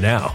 now.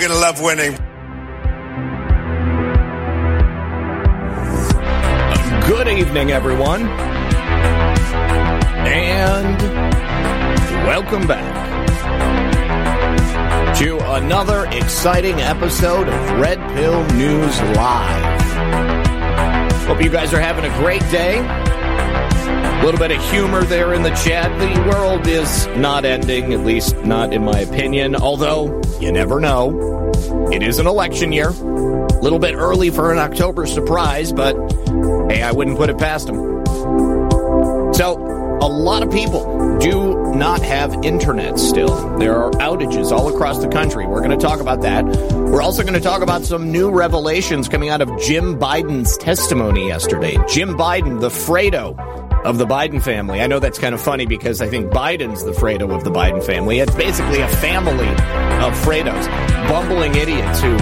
You're going to love winning. Good evening, everyone. And welcome back to another exciting episode of Red Pill News Live. Hope you guys are having a great day. A little bit of humor there in the chat. The world is not ending, at least not in my opinion, although you never know. It is an election year. A little bit early for an October surprise, but hey, I wouldn't put it past them. So, a lot of people do not have internet still. There are outages all across the country. We're going to talk about that. We're also going to talk about some new revelations coming out of Jim Biden's testimony yesterday. Jim Biden, the Fredo of the Biden family. I know that's kind of funny because I think Biden's the Fredo of the Biden family. It's basically a family of Fredos, bumbling idiots who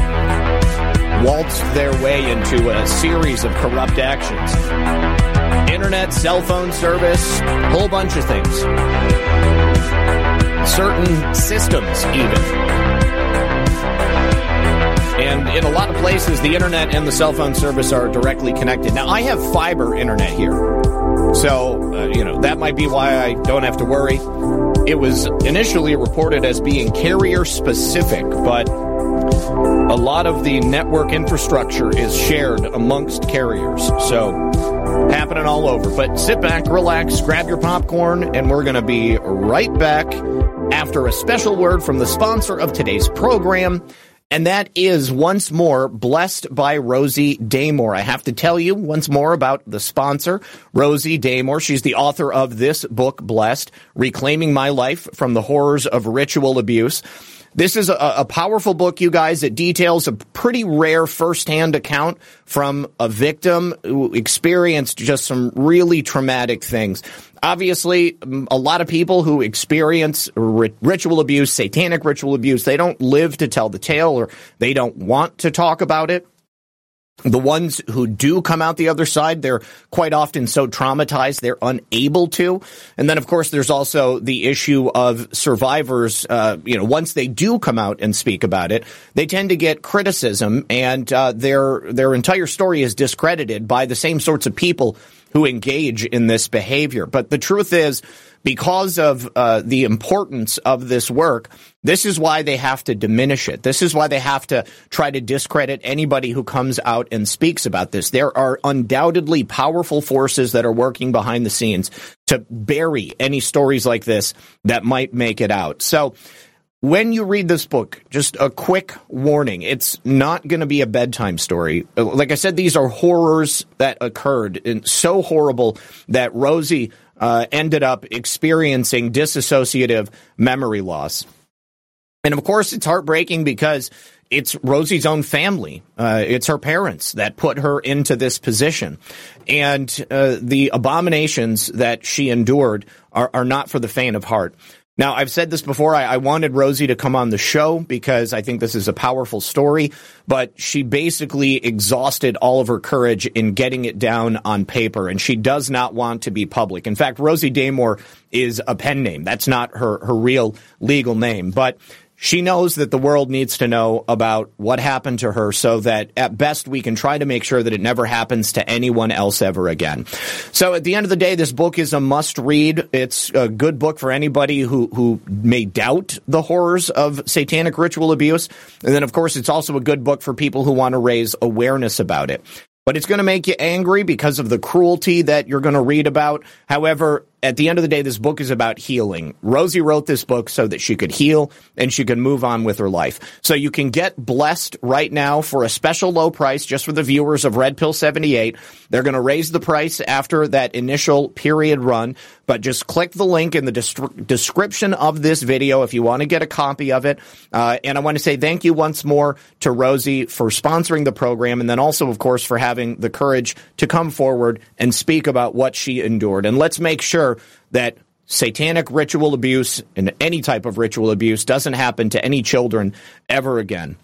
waltzed their way into a series of corrupt actions. Internet, cell phone service, whole bunch of things. Certain systems, even. And in a lot of places, the internet and the cell phone service are directly connected. Now, I have fiber internet here. So, uh, you know, that might be why I don't have to worry. It was initially reported as being carrier specific, but a lot of the network infrastructure is shared amongst carriers. So, happening all over. But sit back, relax, grab your popcorn, and we're going to be right back after a special word from the sponsor of today's program. And that is once more blessed by Rosie Daymore. I have to tell you once more about the sponsor, Rosie Daymore. She's the author of this book, Blessed, Reclaiming My Life from the Horrors of Ritual Abuse. This is a, a, powerful book, you guys, that details a pretty rare firsthand account from a victim who experienced just some really traumatic things. Obviously, a lot of people who experience ritual abuse, satanic ritual abuse, they don't live to tell the tale or they don't want to talk about it. The ones who do come out the other side, they're quite often so traumatized they're unable to. And then, of course, there's also the issue of survivors. Uh, you know, once they do come out and speak about it, they tend to get criticism, and uh, their their entire story is discredited by the same sorts of people who engage in this behavior. But the truth is, because of uh, the importance of this work, this is why they have to diminish it. This is why they have to try to discredit anybody who comes out and speaks about this. There are undoubtedly powerful forces that are working behind the scenes to bury any stories like this that might make it out. So, when you read this book, just a quick warning. It's not going to be a bedtime story. Like I said, these are horrors that occurred and so horrible that Rosie uh, ended up experiencing dissociative memory loss. And of course, it's heartbreaking because it's Rosie's own family. Uh, it's her parents that put her into this position. And uh, the abominations that she endured are, are not for the faint of heart. Now, I've said this before. I, I, wanted Rosie to come on the show because I think this is a powerful story, but she basically exhausted all of her courage in getting it down on paper, and she does not want to be public. In fact, Rosie Daymore is a pen name. That's not her, her real legal name. But she knows that the world needs to know about what happened to her so that at best we can try to make sure that it never happens to anyone else ever again. So at the end of the day, this book is a must read. It's a good book for anybody who, who may doubt the horrors of satanic ritual abuse. And then, of course, it's also a good book for people who want to raise awareness about it but it's going to make you angry because of the cruelty that you're going to read about. However, at the end of the day, this book is about healing. Rosie wrote this book so that she could heal and she could move on with her life. So you can get blessed right now for a special low price just for the viewers of Red Pill 78. They're going to raise the price after that initial period run, but just click the link in the description of this video if you want to get a copy of it. Uh, and I want to say thank you once more to Rosie for sponsoring the program and then also, of course, for having the courage to come forward and speak about what she endured. And let's make sure that satanic ritual abuse and any type of ritual abuse doesn't happen to any children ever again.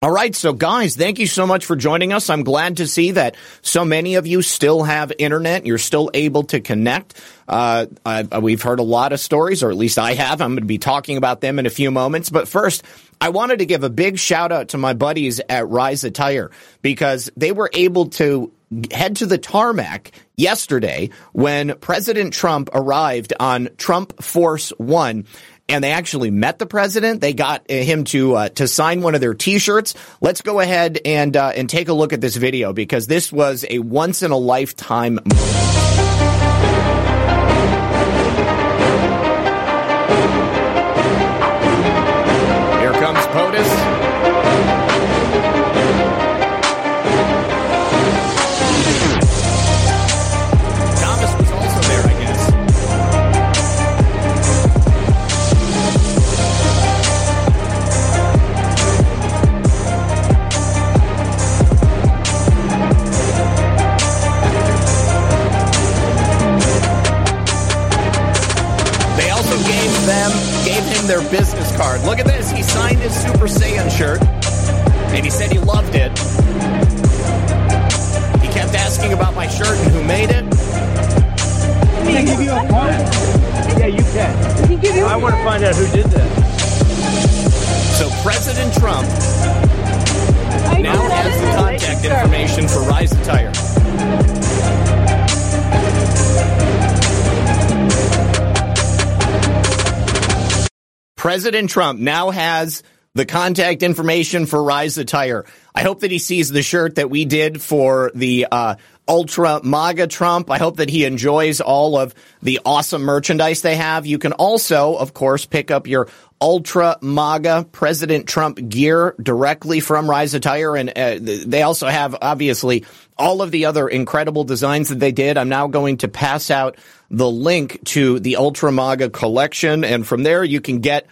All right, so guys, thank you so much for joining us. I'm glad to see that so many of you still have internet. You're still able to connect. Uh, I, we've heard a lot of stories, or at least I have. I'm going to be talking about them in a few moments. But first, I wanted to give a big shout out to my buddies at Rise Attire because they were able to head to the tarmac yesterday when President Trump arrived on Trump Force One and they actually met the president. They got him to uh, to sign one of their T-shirts. Let's go ahead and uh, and take a look at this video because this was a once in a lifetime President Trump now has the contact information for Rise Attire. I hope that he sees the shirt that we did for the uh, Ultra MAGA Trump. I hope that he enjoys all of the awesome merchandise they have. You can also, of course, pick up your Ultra MAGA President Trump gear directly from Rise Attire. And uh, they also have, obviously, all of the other incredible designs that they did. I'm now going to pass out the link to the Ultra MAGA collection. And from there, you can get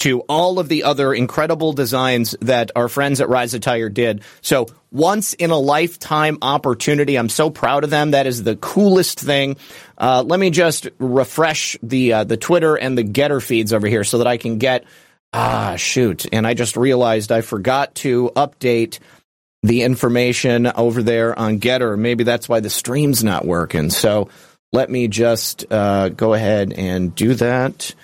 to all of the other incredible designs that our friends at Rise Attire did. So once in a lifetime opportunity. I'm so proud of them. That is the coolest thing. Uh, let me just refresh the uh, the Twitter and the Gettr feeds over here so that I can get ah shoot. And I just realized I forgot to update the information over there on Gettr. Maybe that's why the stream's not working. So let me just uh, go ahead and do that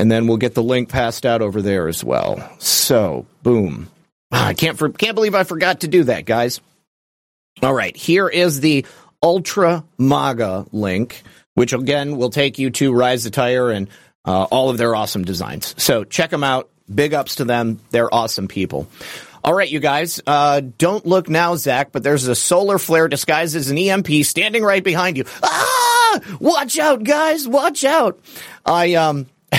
and then we'll get the link passed out over there as well. So, boom. Ah, I can't for, can't believe I forgot to do that, guys. All right, here is the Ultra MAGA link, which again will take you to Rise Attire and uh, all of their awesome designs. So check them out. Big ups to them. They're awesome people. All right, you guys, uh, don't look now, Zak, but there's a solar flare disguised as an EMP standing right behind you. Ah! Watch out, guys! Watch out! I um.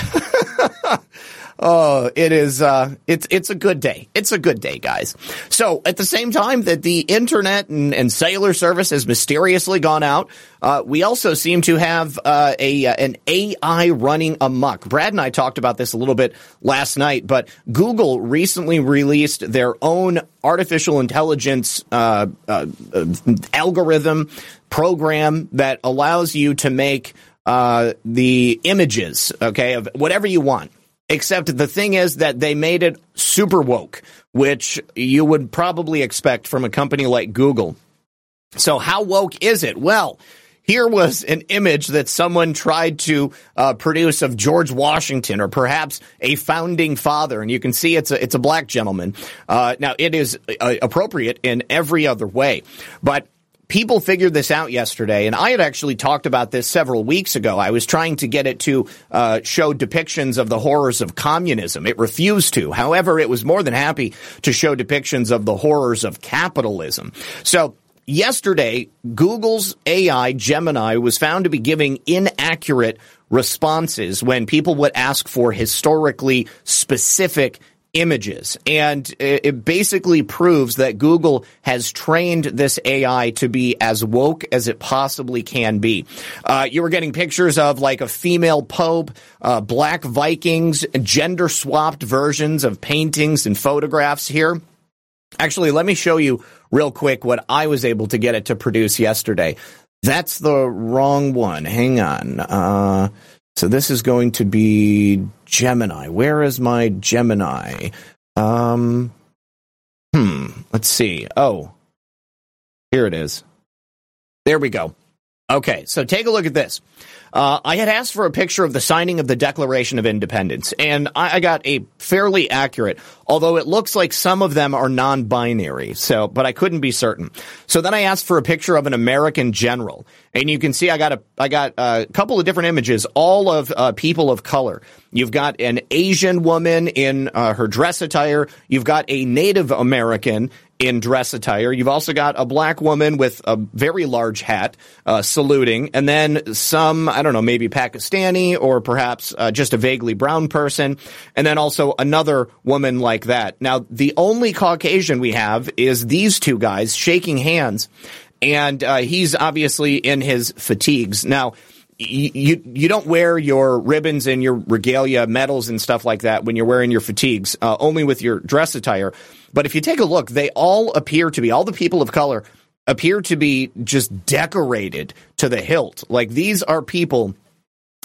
Oh, it is. Uh, it's it's a good day. It's a good day, guys. So at the same time that the internet and, and cellular service has mysteriously gone out, uh, we also seem to have uh, a an AI running amok. Brad and I talked about this a little bit last night, but Google recently released their own artificial intelligence uh, uh, uh, algorithm program that allows you to make uh, the images, okay, of whatever you want. Except the thing is that they made it super woke, which you would probably expect from a company like Google. So how woke is it? Well, here was an image that someone tried to uh, produce of George Washington or perhaps a founding father, and you can see it's a it's a black gentleman. Uh, now it is uh, appropriate in every other way, but people figured this out yesterday, and I had actually talked about this several weeks ago. I was trying to get it to uh, show depictions of the horrors of communism. It refused to. However, it was more than happy to show depictions of the horrors of capitalism. So yesterday, Google's AI Gemini was found to be giving inaccurate responses when people would ask for historically specific images. And it basically proves that Google has trained this AI to be as woke as it possibly can be. Uh, you were getting pictures of like a female pope, uh, black Vikings, gender swapped versions of paintings and photographs here. Actually, let me show you real quick what I was able to get it to produce yesterday. That's the wrong one. Hang on. Uh, so this is going to be Gemini. Where is my Gemini? Um, hmm. Let's see. Oh, here it is. There we go. Okay, so take a look at this. Uh, I had asked for a picture of the signing of the Declaration of Independence, and I, I, got a fairly accurate, although it looks like some of them are non-binary. So, but I couldn't be certain. So then I asked for a picture of an American general, and you can see I got a I got a couple of different images, all of uh, people of color. You've got an Asian woman in uh, her dress attire. You've got a Native American in dress attire. You've also got a black woman with a very large hat uh, saluting, and then some, I don't know, maybe Pakistani or perhaps uh, just a vaguely brown person, and then also another woman like that. Now, the only Caucasian we have is these two guys shaking hands, and uh, he's obviously in his fatigues. Now, you you don't wear your ribbons and your regalia, medals and stuff like that when you're wearing your fatigues. Uh, only with your dress attire. But if you take a look, they all appear to be, all the people of color appear to be just decorated to the hilt. Like these are people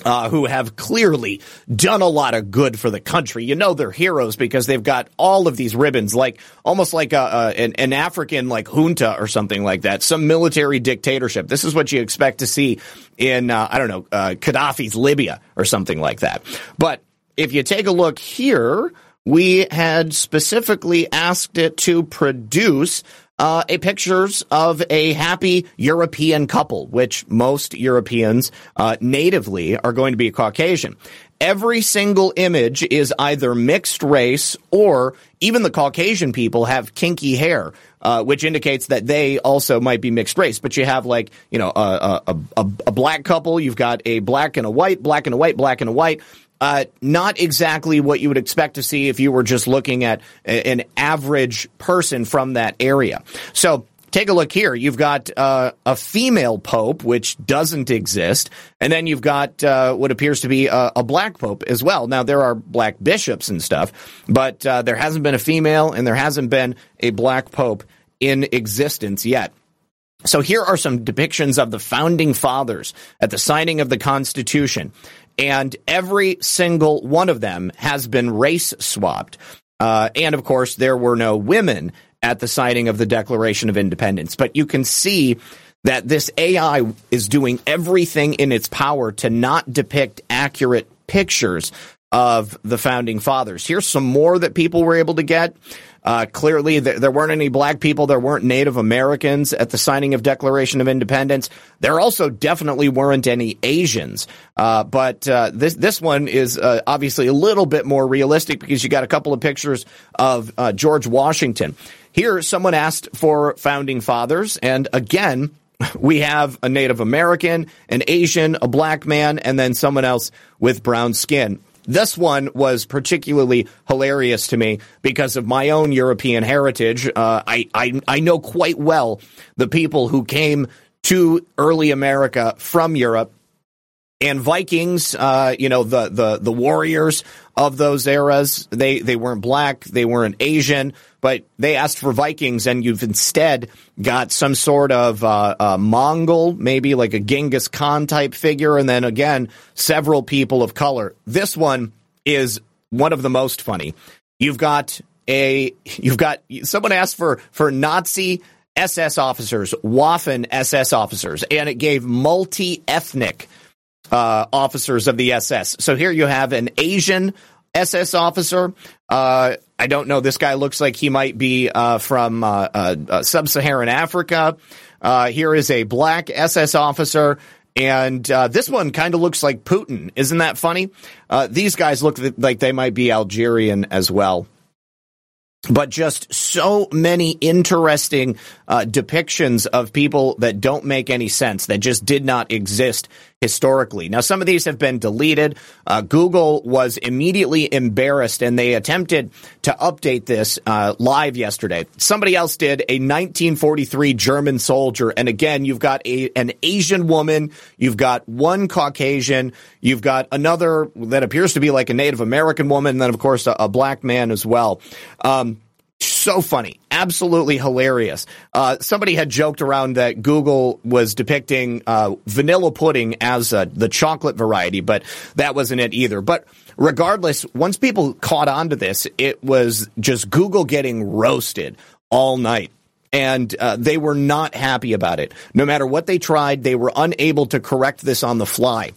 uh, who have clearly done a lot of good for the country. You know they're heroes because they've got all of these ribbons, like almost like a, a, an, an, African like junta or something like that, some military dictatorship. This is what you expect to see in uh, I don't know uh, Gaddafi's Libya or something like that. But if you take a look here, we had specifically asked it to produce uh, a pictures of a happy European couple, which most Europeans uh, natively are going to be Caucasian. Every single image is either mixed race or even the Caucasian people have kinky hair, uh, which indicates that they also might be mixed race. But you have like, you know, a, a, a, a black couple, you've got a black and a white, black and a white, black and a white uh, not exactly what you would expect to see if you were just looking at an average person from that area. So take a look here. You've got uh, a female pope, which doesn't exist, and then you've got uh, what appears to be a, a, black pope as well. Now there are black bishops and stuff, but uh, there hasn't been a female, and there hasn't been a black pope in existence yet. So here are some depictions of the founding fathers at the signing of the Constitution and every single one of them has been race swapped. Uh, and of course, there were no women at the signing of the Declaration of Independence. But you can see that this AI is doing everything in its power to not depict accurate pictures of the founding fathers. Here's some more that people were able to get. Uh, clearly, there, there, weren't any black people. There weren't Native Americans at the signing of Declaration of Independence. There also definitely weren't any Asians. Uh, but uh, this this one is uh, obviously a little bit more realistic because you got a couple of pictures of uh, George Washington. Here, someone asked for founding fathers, and again, we have a Native American, an Asian, a black man, and then someone else with brown skin. This one was particularly hilarious to me because of my own European heritage. Uh, I, I, I know quite well the people who came to early America from Europe and Vikings, uh, you know, the, the, the warriors of those eras, they, they weren't black, they weren't Asian, but they asked for Vikings and you've instead got some sort of, uh, uh, Mongol, maybe like a Genghis Khan type figure. And then again, several people of color. This one is one of the most funny. You've got a, you've got, someone asked for, for Nazi SS officers, Waffen SS officers, and it gave multi-ethnic uh, officers of the SS. So here you have an Asian SS officer. Uh, I don't know. This guy looks like he might be uh, from uh, uh, uh, sub-Saharan Africa. here is a black SS officer. And this one kind of looks like Putin. Isn't that funny? these guys look like they might be Algerian as well. but just so many interesting uh, depictions of people that don't make any sense, that just did not exist historically. Now, some of these have been deleted. Uh, Google was immediately embarrassed and they attempted to update this uh, live yesterday. Somebody else did a 1943 German soldier. And again, you've got a, an Asian woman, you've got one Caucasian, you've got another that appears to be like a Native American woman, and then, of course, a, a black man as well. Um, so funny, absolutely hilarious. Uh, somebody had joked around that Google was depicting uh, vanilla pudding as uh, the chocolate variety, but that wasn't it either. But regardless, once people caught on to this, it was just Google getting roasted all night. And uh, they were not happy about it. No matter what they tried, they were unable to correct this on the fly.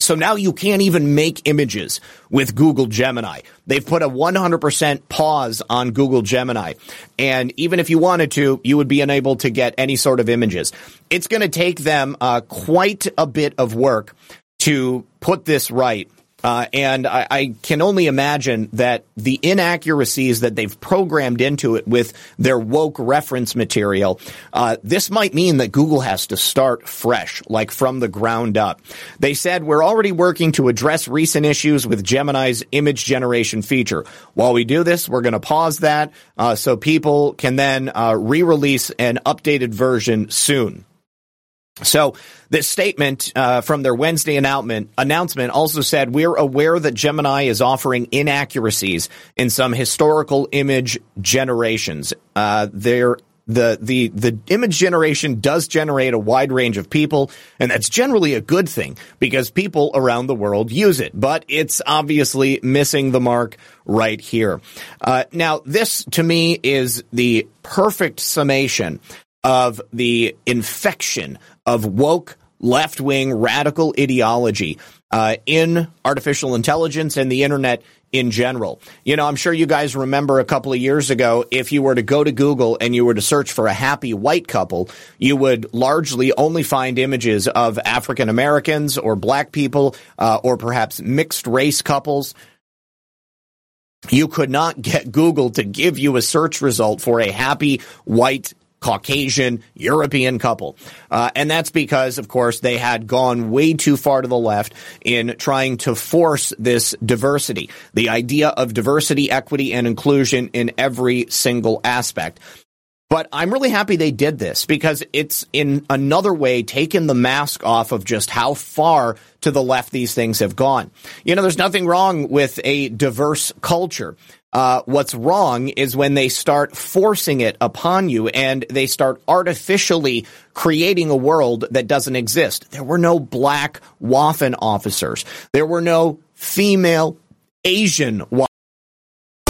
So now you can't even make images with Google Gemini. They've put a 100% pause on Google Gemini. And even if you wanted to, you would be unable to get any sort of images. It's going to take them uh, quite a bit of work to put this right. Uh, and I, I, can only imagine that the inaccuracies that they've programmed into it with their woke reference material, uh, this might mean that Google has to start fresh, like from the ground up. They said we're already working to address recent issues with Gemini's image generation feature. While we do this, we're going to pause that uh, so people can then uh, re-release an updated version soon. So this statement uh, from their Wednesday announcement announcement also said we're aware that Gemini is offering inaccuracies in some historical image generations. Uh, there the the the image generation does generate a wide range of people, and that's generally a good thing because people around the world use it. But it's obviously missing the mark right here. Uh, now, this to me is the perfect summation of the infection of woke left wing radical ideology uh, in artificial intelligence and the internet in general. You know, I'm sure you guys remember a couple of years ago, if you were to go to Google and you were to search for a happy white couple, you would largely only find images of African Americans or black people uh, or perhaps mixed race couples. You could not get Google to give you a search result for a happy white Caucasian European couple. Uh, and that's because, of course, they had gone way too far to the left in trying to force this diversity, the idea of diversity, equity, and inclusion in every single aspect. But I'm really happy they did this because it's in another way taken the mask off of just how far to the left these things have gone. You know, there's nothing wrong with a diverse culture. Uh, what's wrong is when they start forcing it upon you and they start artificially creating a world that doesn't exist. There were no black Waffen officers. There were no female Asian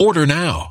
Order now.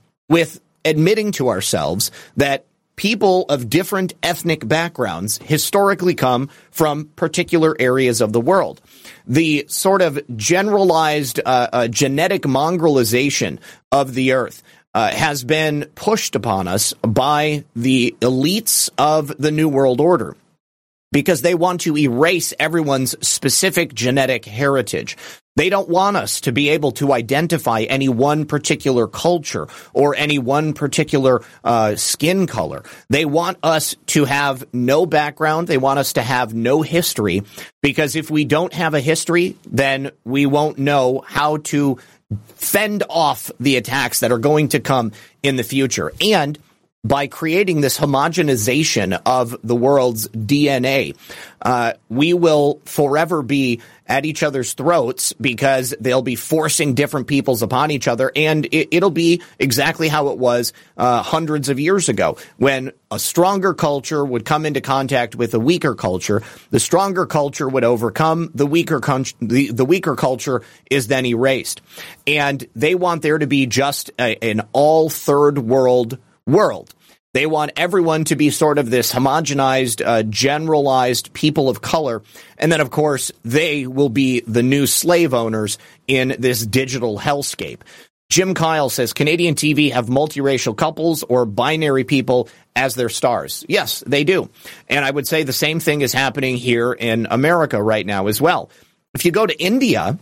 with admitting to ourselves that people of different ethnic backgrounds historically come from particular areas of the world. The sort of generalized uh, uh, genetic mongrelization of the earth uh, has been pushed upon us by the elites of the New World Order because they want to erase everyone's specific genetic heritage. They don't want us to be able to identify any one particular culture or any one particular uh, skin color. They want us to have no background. They want us to have no history because if we don't have a history, then we won't know how to fend off the attacks that are going to come in the future. And by creating this homogenization of the world's DNA, uh, we will forever be at each other's throats because they'll be forcing different peoples upon each other, and it, will be exactly how it was uh, hundreds of years ago when a stronger culture would come into contact with a weaker culture. The stronger culture would overcome the weaker con- the, the weaker culture is then erased, and they want there to be just a, an all third world world. They want everyone to be sort of this homogenized, uh, generalized people of color. And then, of course, they will be the new slave owners in this digital hellscape. Jim Kyle says Canadian TV have multiracial couples or binary people as their stars. Yes, they do. And I would say the same thing is happening here in America right now as well. If you go to India,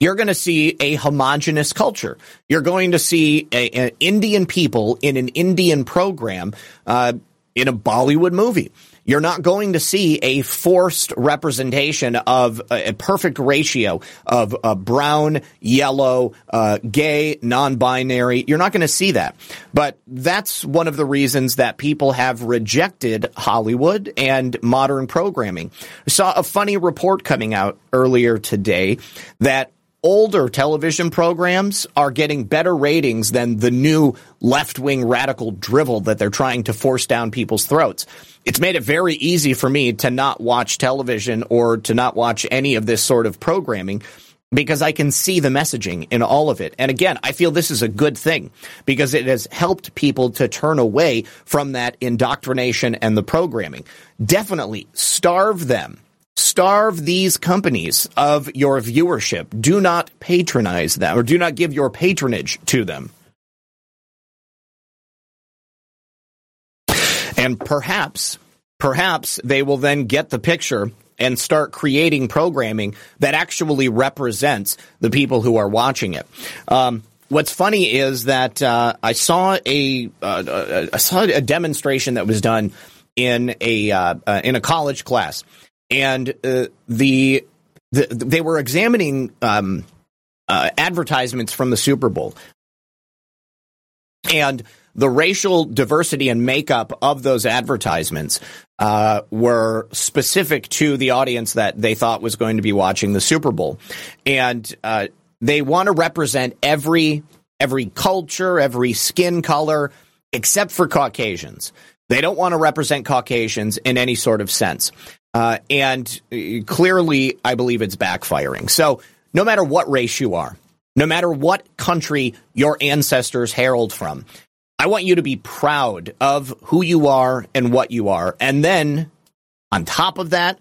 you're going to see a homogenous culture. You're going to see an Indian people in an Indian program uh, in a Bollywood movie. You're not going to see a forced representation of a, a perfect ratio of uh, brown, yellow, uh, gay, non-binary. You're not going to see that. But that's one of the reasons that people have rejected Hollywood and modern programming. I saw a funny report coming out earlier today that older television programs are getting better ratings than the new left wing radical drivel that they're trying to force down people's throats. It's made it very easy for me to not watch television or to not watch any of this sort of programming because I can see the messaging in all of it. And again, I feel this is a good thing because it has helped people to turn away from that indoctrination and the programming. Definitely starve them starve these companies of your viewership. Do not patronize them or do not give your patronage to them. And perhaps, perhaps they will then get the picture and start creating programming that actually represents the people who are watching it. Um, what's funny is that uh, I saw a uh, I saw a demonstration that was done in a uh, uh in a college class, and uh, the, the they were examining um, uh, advertisements from the Super Bowl, and the racial diversity and makeup of those advertisements uh, were specific to the audience that they thought was going to be watching the Super Bowl, and uh, they want to represent every every culture, every skin color, except for Caucasians. They don't want to represent Caucasians in any sort of sense. Uh, and uh, clearly, I believe it's backfiring. So, no matter what race you are, no matter what country your ancestors herald from, I want you to be proud of who you are and what you are. And then, on top of that,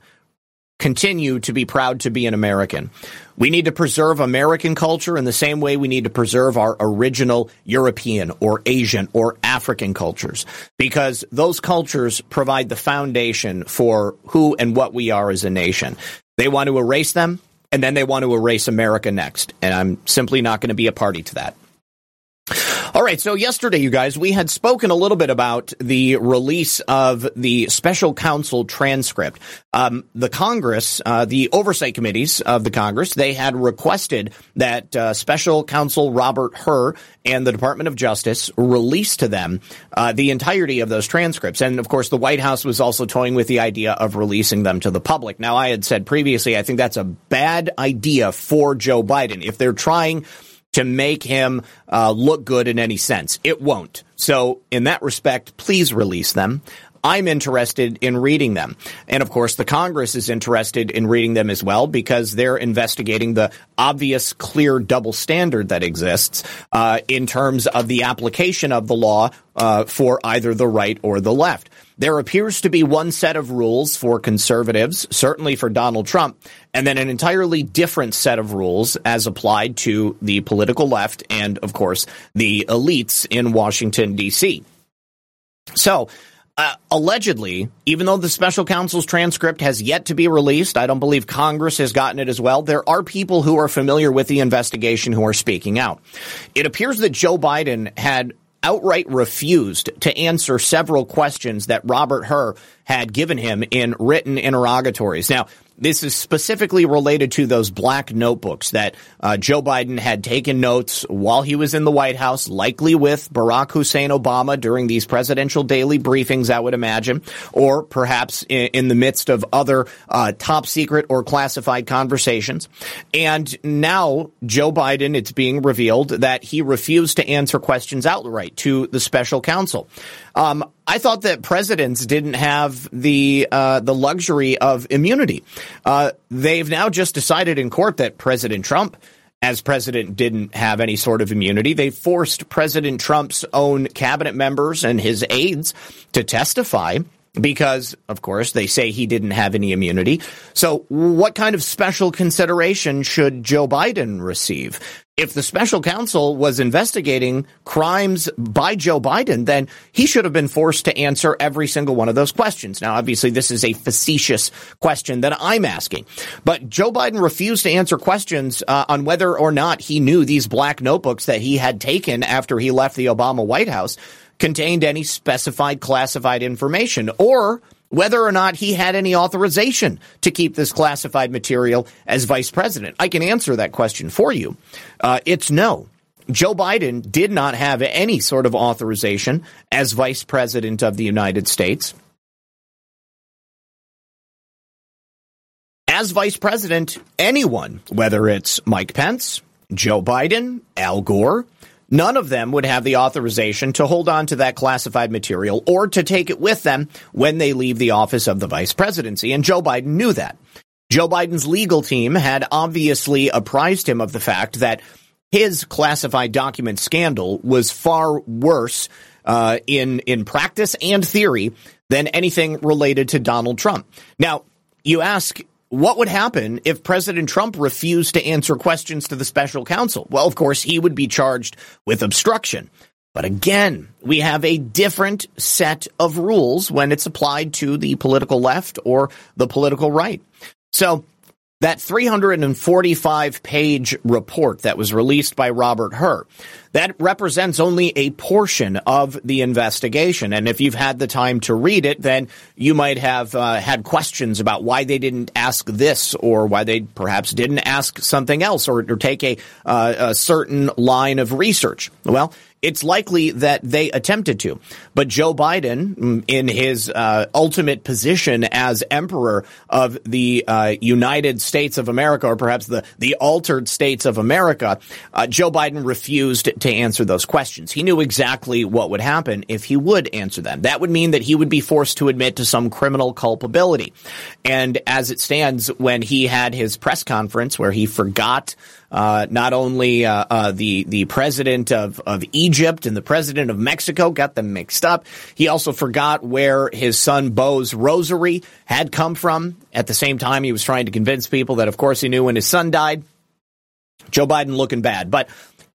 continue to be proud to be an American. We need to preserve American culture in the same way we need to preserve our original European or Asian or African cultures because those cultures provide the foundation for who and what we are as a nation. They want to erase them and then they want to erase America next. And I'm simply not going to be a party to that. All right. So yesterday, you guys, we had spoken a little bit about the release of the special counsel transcript. Um, the Congress, uh, the oversight committees of the Congress, they had requested that uh, special counsel Robert Hur and the Department of Justice release to them uh, the entirety of those transcripts. And of course, the White House was also toying with the idea of releasing them to the public. Now, I had said previously, I think that's a bad idea for Joe Biden. If they're trying to make him uh, look good in any sense. It won't. So, in that respect, please release them. I'm interested in reading them. And of course, the Congress is interested in reading them as well because they're investigating the obvious, clear double standard that exists uh, in terms of the application of the law uh, for either the right or the left. There appears to be one set of rules for conservatives, certainly for Donald Trump, and then an entirely different set of rules as applied to the political left and, of course, the elites in Washington, D.C. So, uh, allegedly, even though the special counsel's transcript has yet to be released, I don't believe Congress has gotten it as well. There are people who are familiar with the investigation who are speaking out. It appears that Joe Biden had outright refused to answer several questions that Robert Hur had given him in written interrogatories. Now, this is specifically related to those black notebooks that uh, Joe Biden had taken notes while he was in the White House, likely with Barack Hussein Obama during these presidential daily briefings, I would imagine, or perhaps in, in the midst of other uh, top secret or classified conversations. And now Joe Biden, it's being revealed that he refused to answer questions outright to the special counsel. Um, I thought that presidents didn't have the uh, the luxury of immunity. Uh, they've now just decided in court that President Trump, as president, didn't have any sort of immunity. They forced President Trump's own cabinet members and his aides to testify because, of course, they say he didn't have any immunity. So, what kind of special consideration should Joe Biden receive? If the special counsel was investigating crimes by Joe Biden, then he should have been forced to answer every single one of those questions. Now, obviously, this is a facetious question that I'm asking, but Joe Biden refused to answer questions uh, on whether or not he knew these black notebooks that he had taken after he left the Obama White House contained any specified classified information or whether or not he had any authorization to keep this classified material as vice president. I can answer that question for you. Uh, it's no. Joe Biden did not have any sort of authorization as vice president of the United States. As vice president, anyone, whether it's Mike Pence, Joe Biden, Al Gore, None of them would have the authorization to hold on to that classified material or to take it with them when they leave the office of the vice presidency. And Joe Biden knew that. Joe Biden's legal team had obviously apprised him of the fact that his classified document scandal was far worse uh, in in practice and theory than anything related to Donald Trump. Now, you ask, what would happen if President Trump refused to answer questions to the special counsel? Well, of course, he would be charged with obstruction. But again, we have a different set of rules when it's applied to the political left or the political right. So that 345 page report that was released by Robert Hur, that represents only a portion of the investigation. And if you've had the time to read it, then you might have uh, had questions about why they didn't ask this or why they perhaps didn't ask something else or, or take a, uh, a certain line of research. Well, it's likely that they attempted to. But Joe Biden, mm, in his uh, ultimate position as emperor of the uh, United States of America, or perhaps the, the altered states of America, uh, Joe Biden refused to answer those questions. He knew exactly what would happen if he would answer them. That would mean that he would be forced to admit to some criminal culpability. And as it stands, when he had his press conference where he forgot uh, not only uh, uh, the the president of of Egypt and the president of Mexico got them mixed up. He also forgot where his son Beau's rosary had come from. At the same time, he was trying to convince people that, of course, he knew when his son died. Joe Biden looking bad, but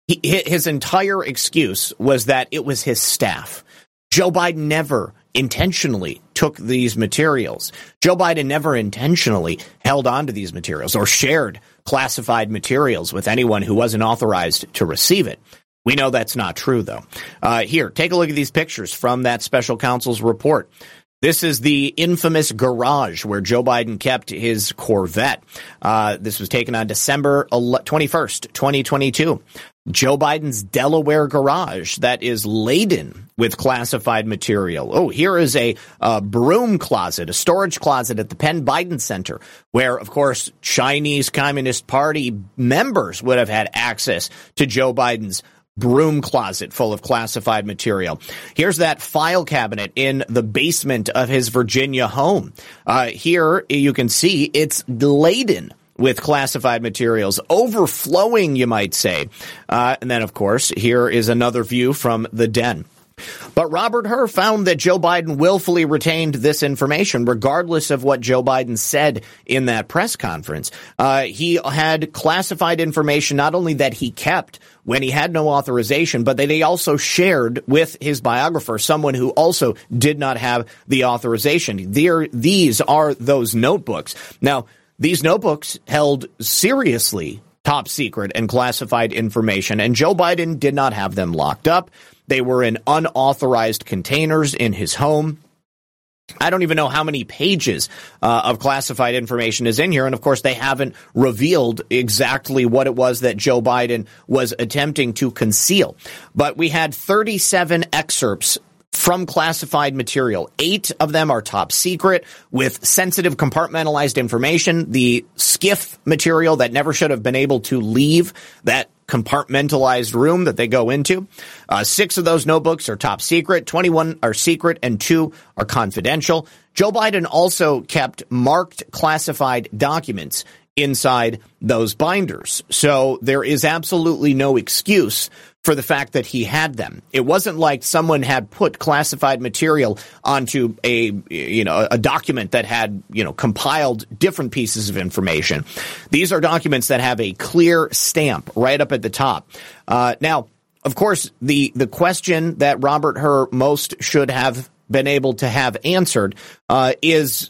he, his entire excuse was that it was his staff. Joe Biden never intentionally took these materials. Joe Biden never intentionally held on to these materials or shared classified materials with anyone who wasn't authorized to receive it. We know that's not true, though. Uh, here, take a look at these pictures from that special counsel's report. This is the infamous garage where Joe Biden kept his Corvette. Uh, this was taken on December 21st, 2022. Joe Biden's Delaware garage that is laden with classified material. Oh, here is a, a, broom closet, a storage closet at the Penn Biden Center, where, of course, Chinese Communist Party members would have had access to Joe Biden's broom closet full of classified material. Here's that file cabinet in the basement of his Virginia home. Uh, here you can see it's laden with classified materials, overflowing, you might say. Uh, and then, of course, here is another view from the den. But Robert Hur found that Joe Biden willfully retained this information, regardless of what Joe Biden said in that press conference. Uh, he had classified information not only that he kept when he had no authorization, but that he also shared with his biographer, someone who also did not have the authorization. There, these are those notebooks. Now, these notebooks held seriously top secret and classified information, and Joe Biden did not have them locked up. They were in unauthorized containers in his home. I don't even know how many pages uh, of classified information is in here. And of course, they haven't revealed exactly what it was that Joe Biden was attempting to conceal. But we had 37 excerpts from classified material. Eight of them are top secret with sensitive compartmentalized information. The SCIF material that never should have been able to leave that compartmentalized room that they go into. Uh, six of those notebooks are top secret, 21 are secret, and two are confidential. Joe Biden also kept marked classified documents inside those binders. So there is absolutely no excuse for the fact that he had them. It wasn't like someone had put classified material onto a you know a document that had you know compiled different pieces of information. These are documents that have a clear stamp right up at the top. Uh, now, of course, the the question that Robert Hur most should have been able to have answered uh, is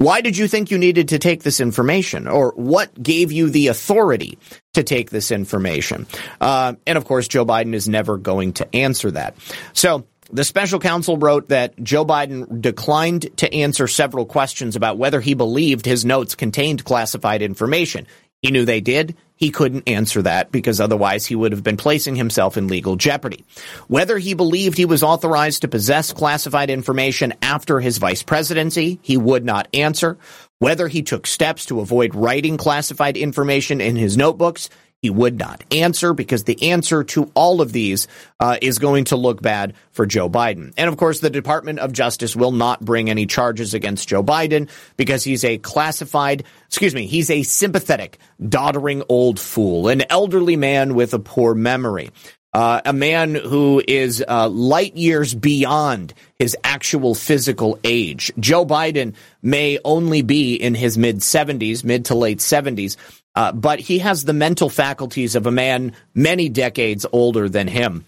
why did you think you needed to take this information? Or what gave you the authority to take this information? Uh, and of course, Joe Biden is never going to answer that. So, the special counsel wrote that Joe Biden declined to answer several questions about whether he believed his notes contained classified information. He knew they did. He couldn't answer that because otherwise he would have been placing himself in legal jeopardy. Whether he believed he was authorized to possess classified information after his vice presidency, he would not answer. Whether he took steps to avoid writing classified information in his notebooks, he would not answer because the answer to all of these uh, is going to look bad for Joe Biden. And of course, the Department of Justice will not bring any charges against Joe Biden because he's a classified, excuse me, he's a sympathetic, doddering old fool, an elderly man with a poor memory. Uh, a man who is uh, light years beyond his actual physical age. Joe Biden may only be in his mid 70s, mid to late 70s, uh, but he has the mental faculties of a man many decades older than him.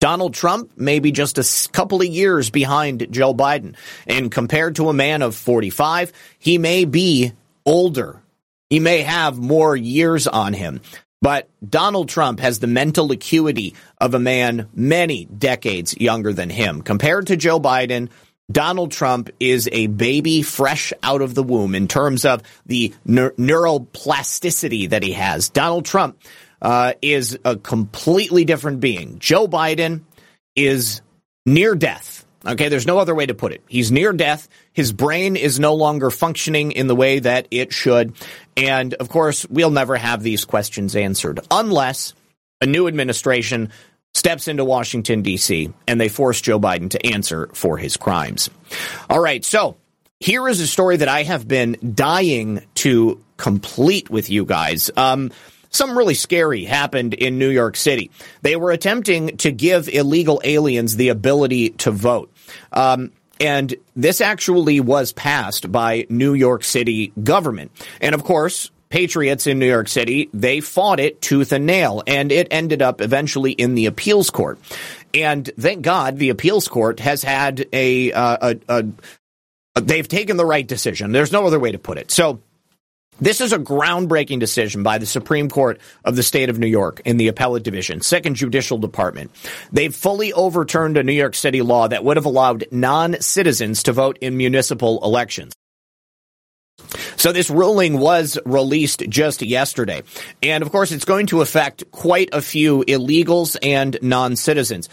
Donald Trump may be just a couple of years behind Joe Biden. And compared to a man of 45, he may be older. He may have more years on him. But Donald Trump has the mental acuity of a man many decades younger than him. Compared to Joe Biden, Donald Trump is a baby fresh out of the womb in terms of the neur- neuroplasticity that he has. Donald Trump uh, is a completely different being. Joe Biden is near death. Okay, there's no other way to put it. He's near death. His brain is no longer functioning in the way that it should. And of course, we'll never have these questions answered unless a new administration steps into Washington, D.C., and they force Joe Biden to answer for his crimes. All right, so here is a story that I have been dying to complete with you guys. Um, something really scary happened in New York City. They were attempting to give illegal aliens the ability to vote. Um, and this actually was passed by New York City government. And of course, patriots in New York City, they fought it tooth and nail, and it ended up eventually in the appeals court. And thank God the appeals court has had a, uh, a, a they've taken the right decision. There's no other way to put it. So this is a groundbreaking decision by the Supreme Court of the state of New York in the appellate division, second judicial department. They've fully overturned a New York City law that would have allowed non-citizens to vote in municipal elections. So this ruling was released just yesterday. And of course, it's going to affect quite a few illegals and non-citizens.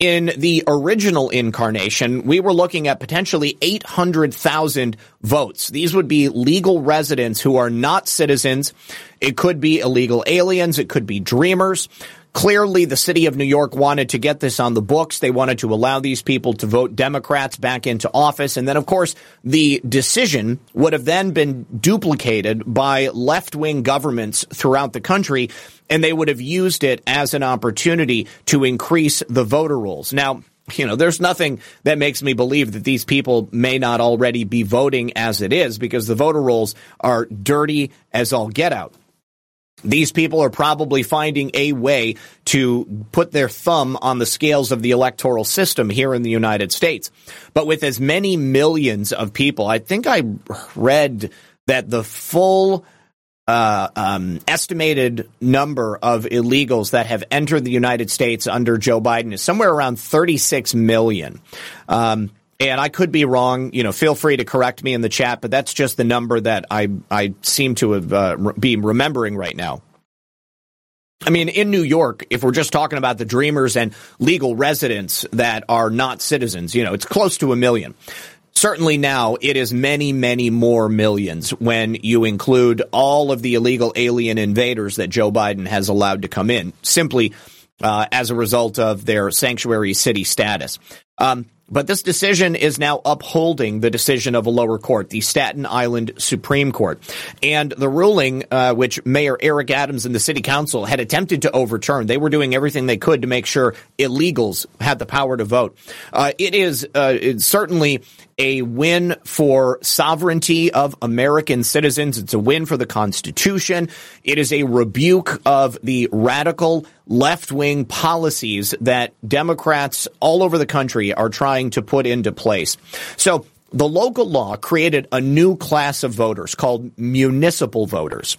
In the original incarnation, we were looking at potentially 800,000 votes. These would be legal residents who are not citizens. It could be illegal aliens. It could be dreamers. Clearly, the city of New York wanted to get this on the books. They wanted to allow these people to vote Democrats back into office. And then, of course, the decision would have then been duplicated by left wing governments throughout the country, and they would have used it as an opportunity to increase the voter rolls. Now, you know, there's nothing that makes me believe that these people may not already be voting as it is because the voter rolls are dirty as all get out. These people are probably finding a way to put their thumb on the scales of the electoral system here in the United States. But with as many millions of people, I think I read that the full uh, um, estimated number of illegals that have entered the United States under Joe Biden is somewhere around 36 million. Um, and I could be wrong. You know, feel free to correct me in the chat, but that's just the number that I I seem to have uh, be remembering right now. I mean, in New York, if we're just talking about the dreamers and legal residents that are not citizens, you know, it's close to a million. Certainly now it is many, many more millions when you include all of the illegal alien invaders that Joe Biden has allowed to come in simply uh, as a result of their sanctuary city status. Um, but this decision is now upholding the decision of a lower court, the Staten Island Supreme Court. And the ruling, uh, which Mayor Eric Adams and the city council had attempted to overturn, they were doing everything they could to make sure illegals had the power to vote. Uh, it is uh, certainly a win for sovereignty of American citizens. It's a win for the Constitution. It is a rebuke of the radical left wing policies that Democrats all over the country are trying to put into place. So the local law created a new class of voters called municipal voters.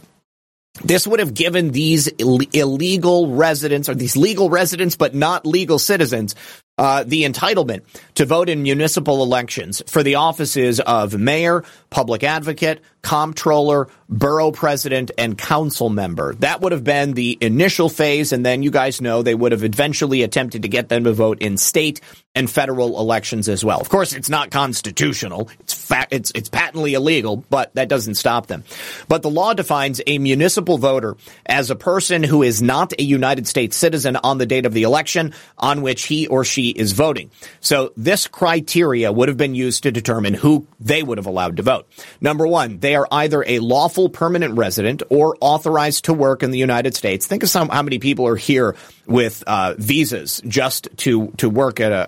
This would have given these Ill- illegal residents or these legal residents but not legal citizens uh, the entitlement to vote in municipal elections for the offices of mayor, public advocate, comptroller, borough president, and council member. That would have been the initial phase, and then you guys know they would have eventually attempted to get them to vote in state and federal elections as well. Of course, it's not constitutional; it's fa- it's it's patently illegal, but that doesn't stop them. But the law defines a municipal voter as a person who is not a United States citizen on the date of the election on which he or she is voting. So this criteria would have been used to determine who they would have allowed to vote. Number one, they are either a lawful permanent resident or authorized to work in the United States. Think of some, how many people are here with uh, visas just to, to work at a,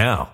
now.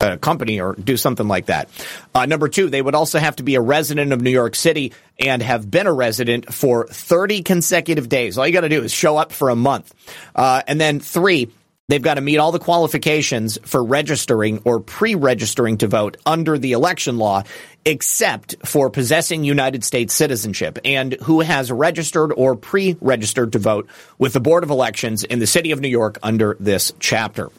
a company or do something like that. Uh, number two, they would also have to be a resident of New York City and have been a resident for 30 consecutive days. All you got to do is show up for a month. Uh, and then three, they've got to meet all the qualifications for registering or pre-registering to vote under the election law except for possessing United States citizenship and who has registered or pre-registered to vote with the Board of Elections in the city of New York under this chapter.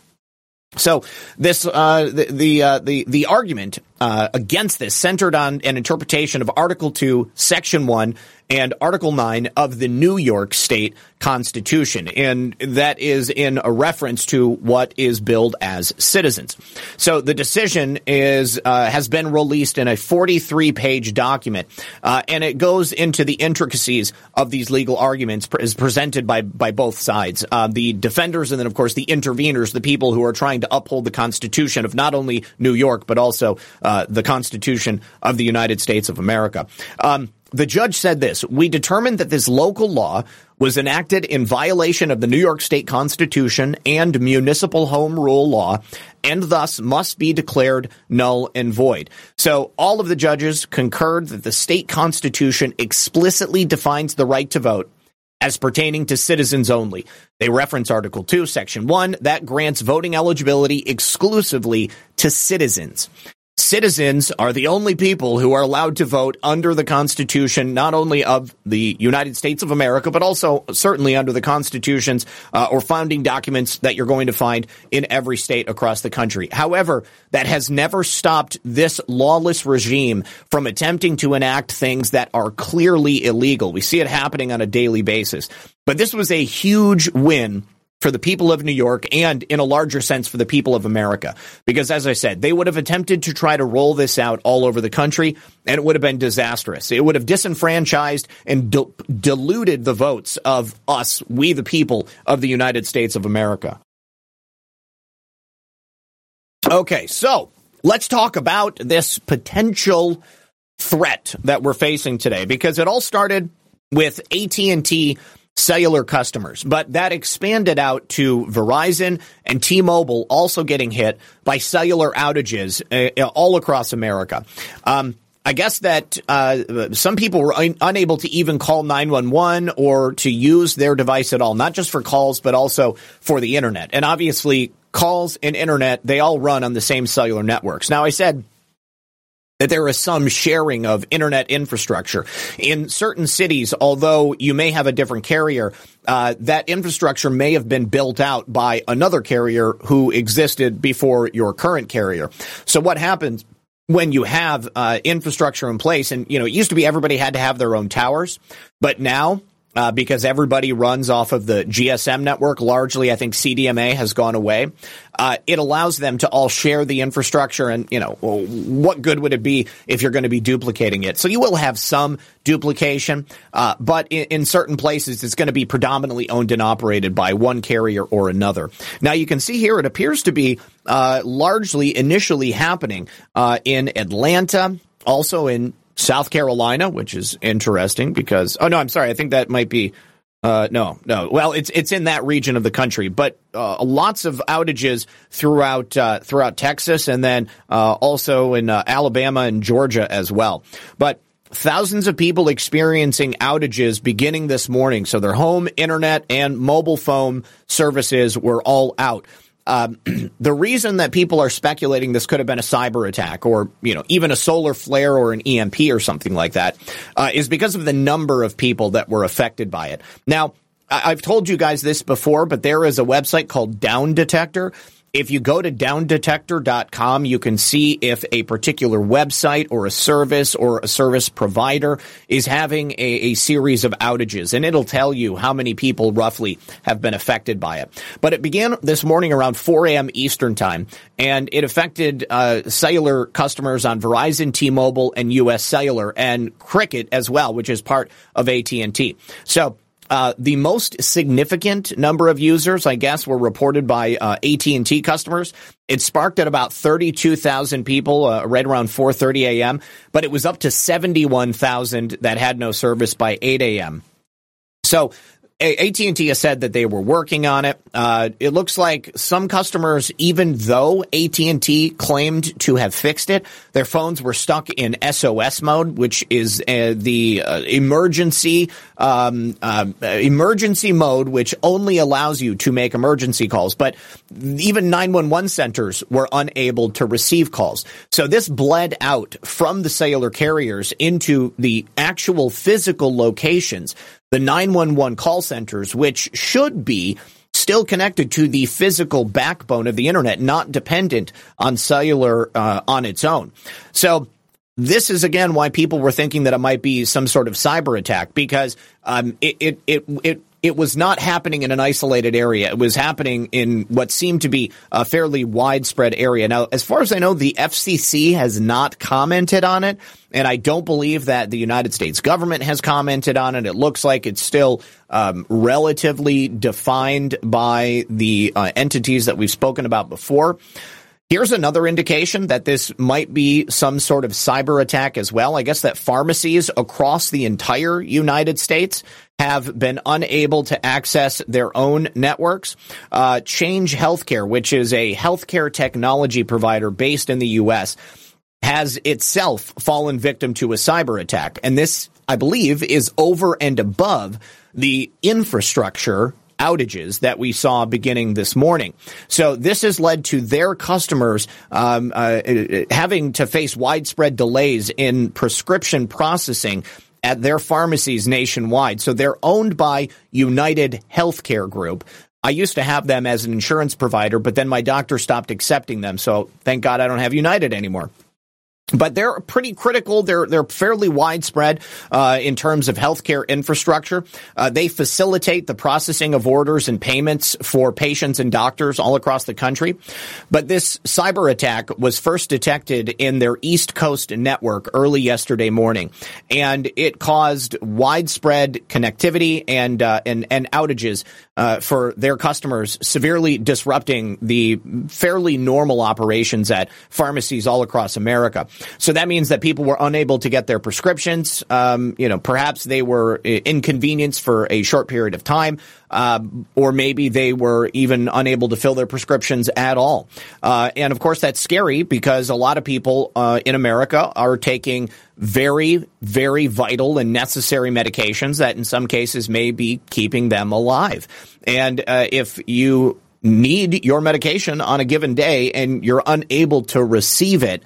So this uh, the the, uh, the the argument uh, against this centered on an interpretation of Article Two, Section One, and Article 9 of the New York State Constitution. And that is in a reference to what is billed as citizens. So the decision is, uh, has been released in a 43 page document. Uh, and it goes into the intricacies of these legal arguments is presented by, by both sides. Uh, the defenders and then of course the interveners, the people who are trying to uphold the Constitution of not only New York, but also, uh, the Constitution of the United States of America. Um, the judge said this We determined that this local law was enacted in violation of the New York State Constitution and municipal home rule law and thus must be declared null and void. So all of the judges concurred that the state constitution explicitly defines the right to vote as pertaining to citizens only. They reference Article 2, Section 1, that grants voting eligibility exclusively to citizens. Citizens are the only people who are allowed to vote under the Constitution, not only of the United States of America, but also certainly under the constitutions uh, or founding documents that you're going to find in every state across the country. However, that has never stopped this lawless regime from attempting to enact things that are clearly illegal. We see it happening on a daily basis. But this was a huge win for the people of New York and in a larger sense for the people of America. Because as I said, they would have attempted to try to roll this out all over the country and it would have been disastrous. It would have disenfranchised and diluted the votes of us, we the people of the United States of America. Okay, so let's talk about this potential threat that we're facing today because it all started with AT&T cellular customers, but that expanded out to Verizon and T-Mobile also getting hit by cellular outages uh, all across America. Um, I guess that uh, some people were un- unable to even call 911 or to use their device at all, not just for calls, but also for the internet. And obviously, calls and internet, they all run on the same cellular networks. Now, I said that there is some sharing of internet infrastructure. In certain cities, although you may have a different carrier, uh, that infrastructure may have been built out by another carrier who existed before your current carrier. So what happens when you have uh, infrastructure in place, and you know, it used to be everybody had to have their own towers, but now uh, because everybody runs off of the GSM network. Largely, I think CDMA has gone away. Uh, it allows them to all share the infrastructure, and you know what good would it be if you're going to be duplicating it? So you will have some duplication, uh, but in, in, certain places, it's going to be predominantly owned and operated by one carrier or another. Now you can see here it appears to be uh, largely initially happening uh, in Atlanta, also in South Carolina, which is interesting because oh no, I'm sorry, I think that might be uh, no, no. Well, it's it's in that region of the country, but uh, lots of outages throughout uh, throughout Texas, and then uh, also in uh, Alabama and Georgia as well. But thousands of people experiencing outages beginning this morning. So their home internet and mobile phone services were all out. Um, the reason that people are speculating this could have been a cyber attack or, you know, even a solar flare or an EMP or something like that, uh, is because of the number of people that were affected by it. Now, I've told you guys this before, but there is a website called Down Detector If you go to downdetector.com, you can see if a particular website or a service or a service provider is having a, a, series of outages, and it'll tell you how many people roughly have been affected by it. But it began this morning around 4 a.m. Eastern Time, and it affected uh, cellular customers on Verizon, T-Mobile, and U.S. Cellular, and Cricket as well, which is part of AT&T. So uh, the most significant number of users, I guess, were reported by uh, AT&T customers. It sparked at about 32,000 people uh, right around 4:30 a.m., but it was up to 71,000 that had no service by 8 a.m. So AT&T has said that they were working on it. Uh, it looks like some customers, even though AT&T claimed to have fixed it, their phones were stuck in SOS mode, which is uh, the uh, emergency um, uh, emergency mode, which only allows you to make emergency calls. But even 911 centers were unable to receive calls. So this bled out from the cellular carriers into the actual physical locations the 911 call centers, which should be still connected to the physical backbone of the internet, not dependent on cellular uh, on its own. So this is again why people were thinking that it might be some sort of cyber attack because um, it, it, it it it was not happening in an isolated area. It was happening in what seemed to be a fairly widespread area. Now, as far as I know, the FCC has not commented on it, and I don't believe that the United States government has commented on it. It looks like it's still um, relatively defined by the uh, entities that we've spoken about before. Here's another indication that this might be some sort of cyber attack as well. I guess that pharmacies across the entire United States have been unable to access their own networks. Uh, Change Healthcare, which is a healthcare technology provider based in the U.S., has itself fallen victim to a cyber attack. And this, I believe, is over and above the infrastructure outages that we saw beginning this morning. So this has led to their customers um, uh, having to face widespread delays in prescription processing at their pharmacies nationwide. So they're owned by United Healthcare Group. I used to have them as an insurance provider, but then my doctor stopped accepting them. So thank God I don't have United anymore but they're pretty critical. They're they're fairly widespread uh, in terms of healthcare infrastructure. Uh, they facilitate the processing of orders and payments for patients and doctors all across the country. But this cyber attack was first detected in their East Coast network early yesterday morning, and it caused widespread connectivity and uh, and and outages uh, for their customers, severely disrupting the fairly normal operations at pharmacies all across America. So that means that people were unable to get their prescriptions. Um, you know, perhaps they were inconvenienced for a short period of time. Uh, or maybe they were even unable to fill their prescriptions at all. Uh, and of course, that's scary because a lot of people uh, in America are taking very, very vital and necessary medications that in some cases may be keeping them alive. And uh, if you need your medication on a given day and you're unable to receive it,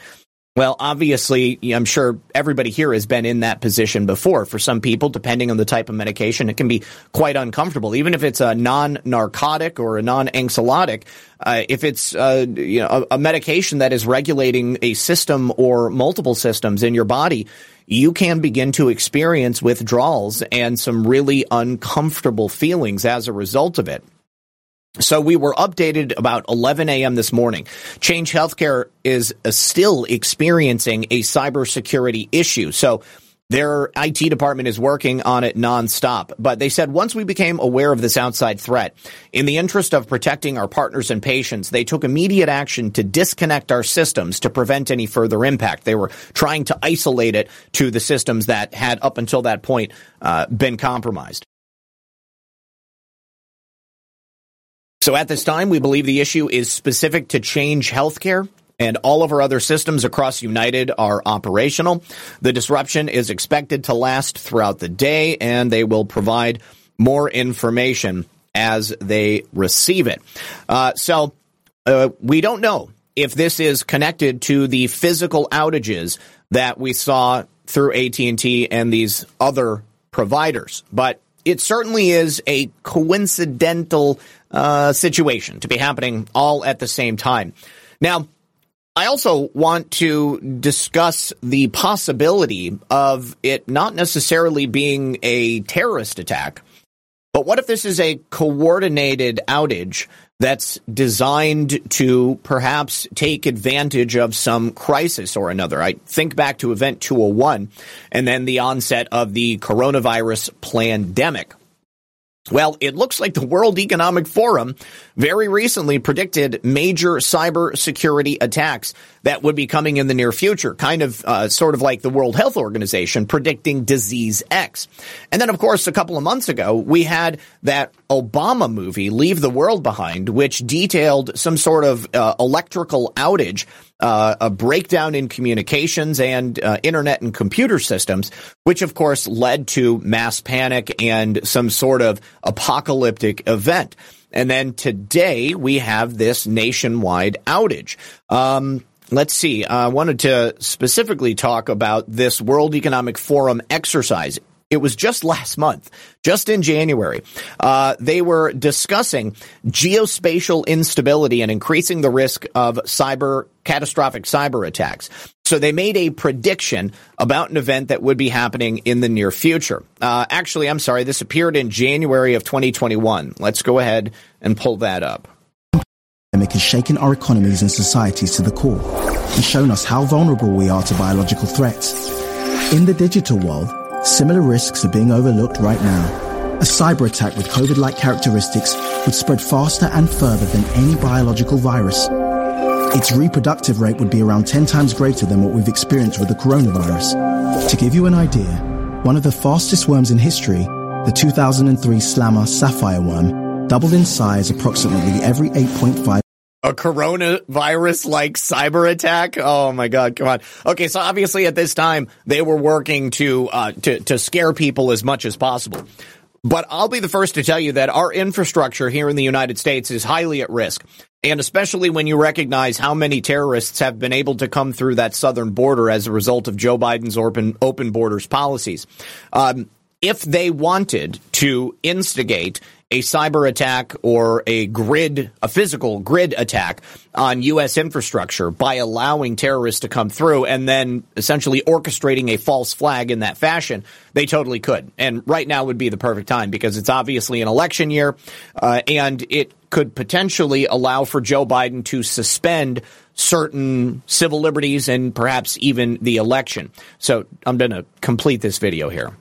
well, obviously, I'm sure everybody here has been in that position before. For some people, depending on the type of medication, it can be quite uncomfortable. Even if it's a non-narcotic or a non-anxiolytic, uh, if it's uh, you know a, a medication that is regulating a system or multiple systems in your body, you can begin to experience withdrawals and some really uncomfortable feelings as a result of it. So we were updated about 11 a.m. this morning. Change Healthcare is uh, still experiencing a cybersecurity issue. So their IT department is working on it nonstop. But they said once we became aware of this outside threat, in the interest of protecting our partners and patients, they took immediate action to disconnect our systems to prevent any further impact. They were trying to isolate it to the systems that had up until that point uh, been compromised. So at this time, we believe the issue is specific to Change Healthcare and all of our other systems across United are operational. The disruption is expected to last throughout the day and they will provide more information as they receive it. Uh, so uh, we don't know if this is connected to the physical outages that we saw through AT&T and these other providers, but it certainly is a coincidental uh, situation to be happening all at the same time. Now, I also want to discuss the possibility of it not necessarily being a terrorist attack, but what if this is a coordinated outage that's designed to perhaps take advantage of some crisis or another? I think back to Event 201 and then the onset of the coronavirus pandemic. Well, it looks like the World Economic Forum very recently predicted major cybersecurity attacks that would be coming in the near future, kind of uh, sort of like the World Health Organization predicting disease X. And then, of course, a couple of months ago, we had that Obama movie, Leave the World Behind, which detailed some sort of uh, electrical outage uh, a breakdown in communications and uh, internet and computer systems, which of course led to mass panic and some sort of apocalyptic event. And then today we have this nationwide outage. Um, let's see. I wanted to specifically talk about this World Economic Forum exercise. It was just last month, just in January. Uh, they were discussing geospatial instability and increasing the risk of cyber catastrophic cyber attacks. So they made a prediction about an event that would be happening in the near future. Uh, actually, I'm sorry, this appeared in January of 2021. Let's go ahead and pull that up. Pandemic has shaken our economies and societies to the core and shown us how vulnerable we are to biological threats. In the digital world, Similar risks are being overlooked right now. A cyber attack with COVID-like characteristics would spread faster and further than any biological virus. Its reproductive rate would be around 10 times greater than what we've experienced with the coronavirus. To give you an idea, one of the fastest worms in history, the 2003 Slammer sapphire worm, doubled in size approximately every 8.5 a coronavirus like cyber attack. Oh my God, come on. Okay, so obviously at this time they were working to uh, to to scare people as much as possible. But I'll be the first to tell you that our infrastructure here in the United States is highly at risk. And especially when you recognize how many terrorists have been able to come through that southern border as a result of Joe Biden's open, open borders policies. Um, if they wanted to instigate a cyber attack or a grid, a physical grid attack on U.S. infrastructure by allowing terrorists to come through and then essentially orchestrating a false flag in that fashion, they totally could. And right now would be the perfect time because it's obviously an election year, uh, and it could potentially allow for Joe Biden to suspend certain civil liberties and perhaps even the election. So I'm going to complete this video here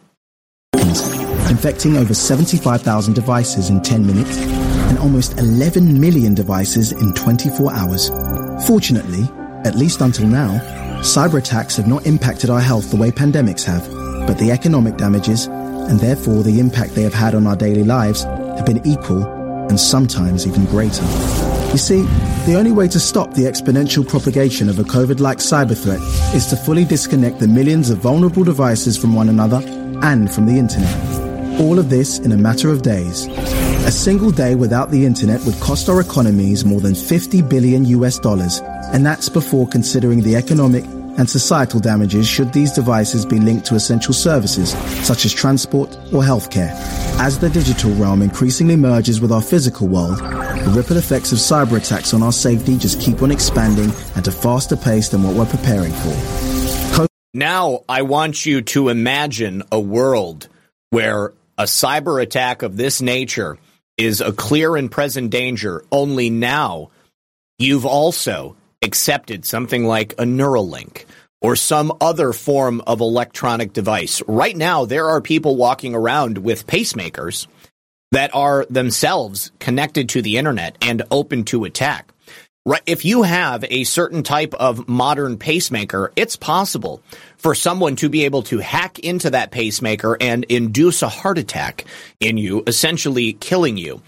infecting over 75,000 devices in 10 minutes and almost 11 million devices in 24 hours. Fortunately, at least until now, cyber attacks have not impacted our health the way pandemics have, but the economic damages, and therefore the impact they have had on our daily lives, have been equal and sometimes even greater. You see, the only way to stop the exponential propagation of a COVID-like cyber threat is to fully disconnect the millions of vulnerable devices from one another and from the internet. All of this in a matter of days. A single day without the internet would cost our economies more than 50 billion US dollars, and that's before considering the economic and societal damages should these devices be linked to essential services such as transport or healthcare. As the digital realm increasingly merges with our physical world, the ripple effects of cyber attacks on our safety just keep on expanding at a faster pace than what we're preparing for. now I want you to imagine a world where a cyber attack of this nature is a clear and present danger, only now you've also accepted something like a Neuralink or some other form of electronic device. Right now, there are people walking around with pacemakers that are themselves connected to the internet and open to attack. Right. If you have a certain type of modern pacemaker, it's possible for someone to be able to hack into that pacemaker and induce a heart attack in you, essentially killing you.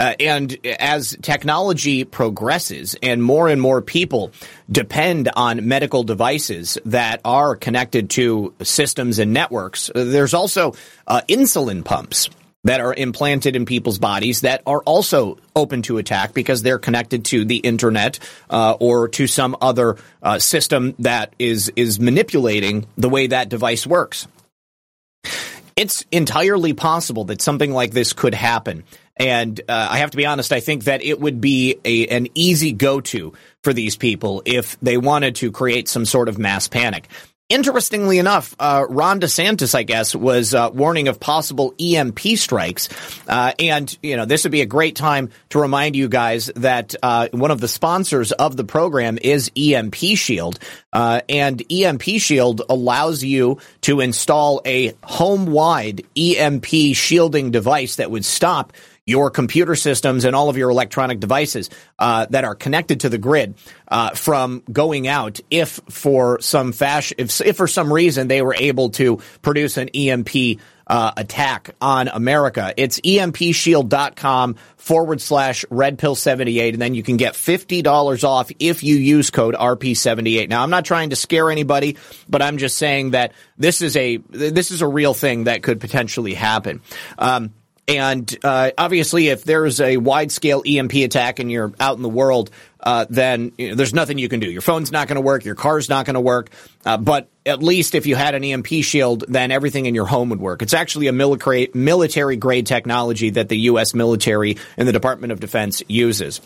Uh, and as technology progresses and more and more people depend on medical devices that are connected to systems and networks, there's also uh, insulin pumps that are implanted in people's bodies that are also open to attack because they're connected to the internet uh, or to some other uh, system that is is manipulating the way that device works. It's entirely possible that something like this could happen And uh, I have to be honest, I think that it would be a, an easy go to for these people if they wanted to create some sort of mass panic. Interestingly enough, uh, Ron DeSantis, I guess, was uh, warning of possible EMP strikes. Uh, and, you know, this would be a great time to remind you guys that uh, one of the sponsors of the program is EMP Shield. Uh, and EMP Shield allows you to install a home wide EMP shielding device that would stop your computer systems and all of your electronic devices uh, that are connected to the grid uh, from going out if for some fashion if, if for some reason they were able to produce an EMP uh, attack on America. It's empshield.com forward slash red pill 78 and then you can get $50 off if you use code RP78. Now I'm not trying to scare anybody, but I'm just saying that this is a, this is a real thing that could potentially happen. Um, and uh, obviously, if there's a wide scale EMP attack and you're out in the world, uh, then you know, there's nothing you can do. Your phone's not going to work, your car's not going to work. Uh, but at least if you had an EMP shield, then everything in your home would work. It's actually a military grade technology that the U.S. military and the Department of Defense uses.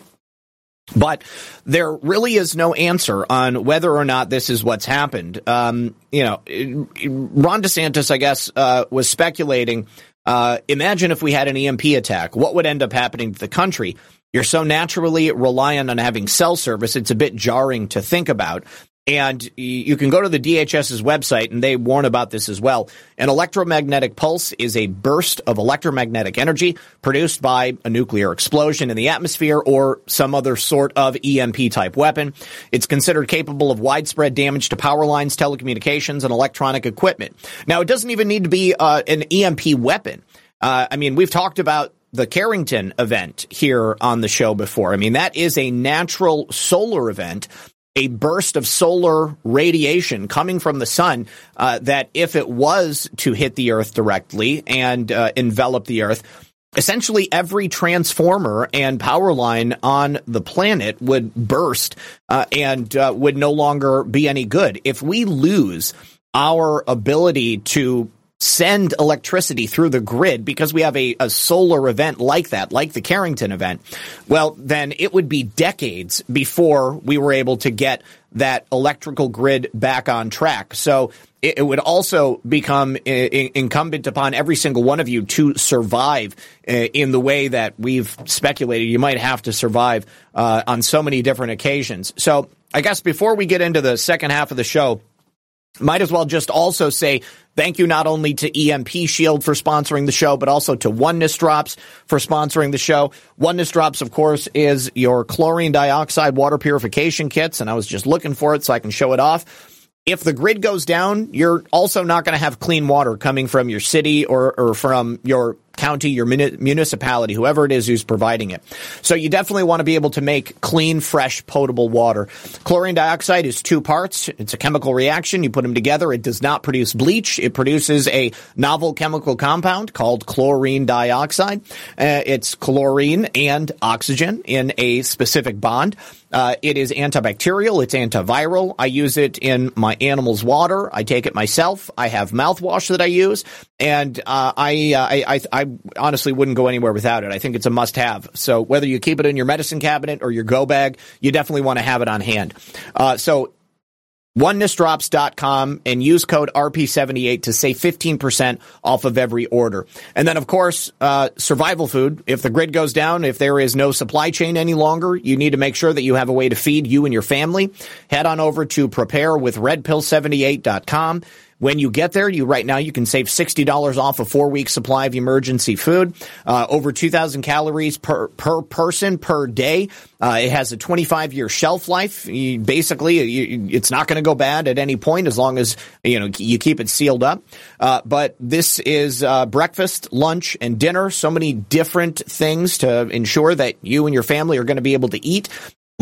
But there really is no answer on whether or not this is what's happened. Um, you know, Ron DeSantis, I guess, uh, was speculating uh, imagine if we had an EMP attack. What would end up happening to the country? You're so naturally reliant on having cell service, it's a bit jarring to think about. And you can go to the DHS's website and they warn about this as well. An electromagnetic pulse is a burst of electromagnetic energy produced by a nuclear explosion in the atmosphere or some other sort of EMP type weapon. It's considered capable of widespread damage to power lines, telecommunications, and electronic equipment. Now, it doesn't even need to be uh, an EMP weapon. Uh, I mean, we've talked about the Carrington event here on the show before. I mean, that is a natural solar event a burst of solar radiation coming from the sun uh, that if it was to hit the earth directly and uh, envelop the earth essentially every transformer and power line on the planet would burst uh, and uh, would no longer be any good. If we lose our ability to send electricity through the grid because we have a, a solar event like that, like the Carrington event, well, then it would be decades before we were able to get that electrical grid back on track. So it, it would also become I- incumbent upon every single one of you to survive uh, in the way that we've speculated you might have to survive uh, on so many different occasions. So I guess before we get into the second half of the show, might as well just also say thank you not only to EMP Shield for sponsoring the show, but also to Oneness Drops for sponsoring the show. Oneness Drops, of course, is your chlorine dioxide water purification kits, and I was just looking for it so I can show it off. If the grid goes down, you're also not going to have clean water coming from your city or, or from your county, your municipality, whoever it is who's providing it. So you definitely want to be able to make clean, fresh, potable water. Chlorine dioxide is two parts. It's a chemical reaction. You put them together. It does not produce bleach. It produces a novel chemical compound called chlorine dioxide. Uh, it's chlorine and oxygen in a specific bond. Uh, it is antibacterial. It's antiviral. I use it in my animal's water. I take it myself. I have mouthwash that I use, and uh, I, uh, I, I, I honestly wouldn't go anywhere without it. I think it's a must have. So whether you keep it in your medicine cabinet or your go bag, you definitely want to have it on hand. Uh, so onenessdrops.com and use code RP78 to save 15% off of every order. And then, of course, uh, survival food. If the grid goes down, if there is no supply chain any longer, you need to make sure that you have a way to feed you and your family. Head on over to preparewithredpill78.com. When you get there, you right now you can save sixty dollars off a four week supply of emergency food, uh, over two thousand calories per per person per day. Uh, it has a twenty five year shelf life. You, basically, you, it's not going to go bad at any point as long as you know you keep it sealed up. Uh, but this is uh, breakfast, lunch, and dinner. So many different things to ensure that you and your family are going to be able to eat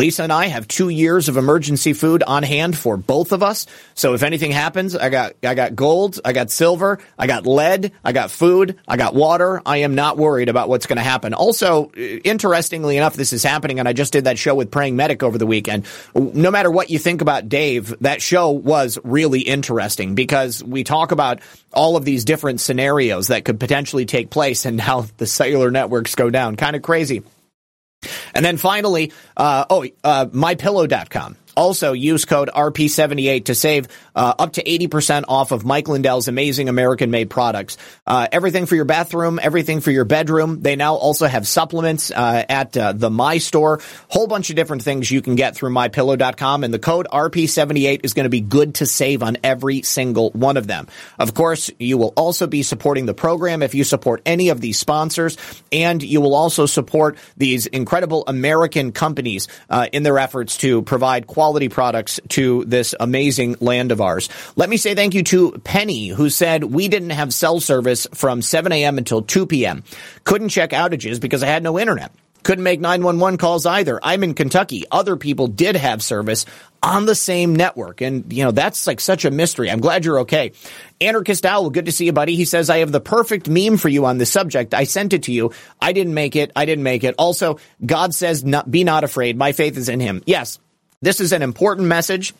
Lisa and I have two years of emergency food on hand for both of us. So if anything happens, I got I got gold, I got silver, I got lead, I got food, I got water. I am not worried about what's going to happen. Also, uh, interestingly enough, this is happening, and I just did that show with Praying Medic over the weekend. No matter what you think about Dave, that show was really interesting because we talk about all of these different scenarios that could potentially take place and how the cellular networks go down. Kind of crazy. And then finally, uh, oh, uh, mypillow.com. Also, use code RP78 to save uh, up to 80% off of Mike Lindell's amazing American made products. Uh, everything for your bathroom, everything for your bedroom. They now also have supplements uh, at uh, the My Store. Whole bunch of different things you can get through mypillow.com. And the code RP78 is going to be good to save on every single one of them. Of course, you will also be supporting the program if you support any of these sponsors. And you will also support these incredible American companies uh, in their efforts to provide quality quality products to this amazing land of ours. Let me say thank you to Penny, who said we didn't have cell service from 7 a.m. until 2 p.m. Couldn't check outages because I had no internet. Couldn't make 911 calls either. I'm in Kentucky. Other people did have service on the same network. And, you know, that's like such a mystery. I'm glad you're okay. Anarchist Owl, good to see you, buddy. He says, I have the perfect meme for you on this subject. I sent it to you. I didn't make it. I didn't make it. Also, God says, not, be not afraid. My faith is in him. Yes, this is an important message,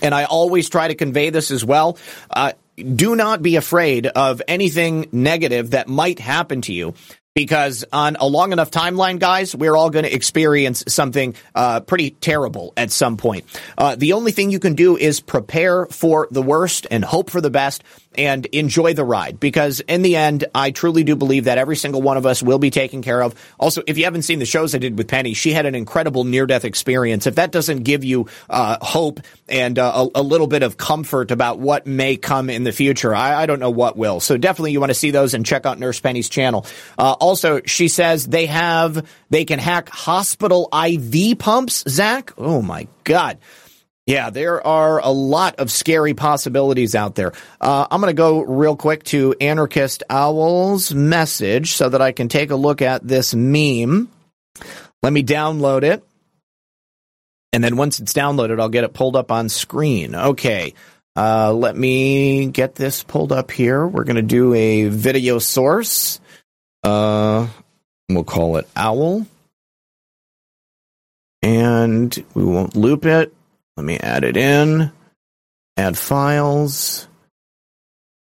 and I always try to convey this as well. Uh, do not be afraid of anything negative that might happen to you because on a long enough timeline, guys, we're all going to experience something uh, pretty terrible at some point. Uh, the only thing you can do is prepare for the worst and hope for the best and enjoy the ride because in the end, I truly do believe that every single one of us will be taken care of. Also, if you haven't seen the shows I did with Penny, she had an incredible near death experience. If that doesn't give you uh, hope and uh, a, a, little bit of comfort about what may come in the future, I, I, don't know what will. So definitely you want to see those and check out Nurse Penny's channel. Uh, also, she says they have, they can hack hospital IV pumps, Zak. Oh my God. Yeah, there are a lot of scary possibilities out there. Uh, I'm going to go real quick to Anarchist Owl's message so that I can take a look at this meme. Let me download it. And then once it's downloaded, I'll get it pulled up on screen. Okay. Uh, let me get this pulled up here. We're going to do a video source. Uh, we'll call it Owl. And we won't loop it. Let me add it in. Add files.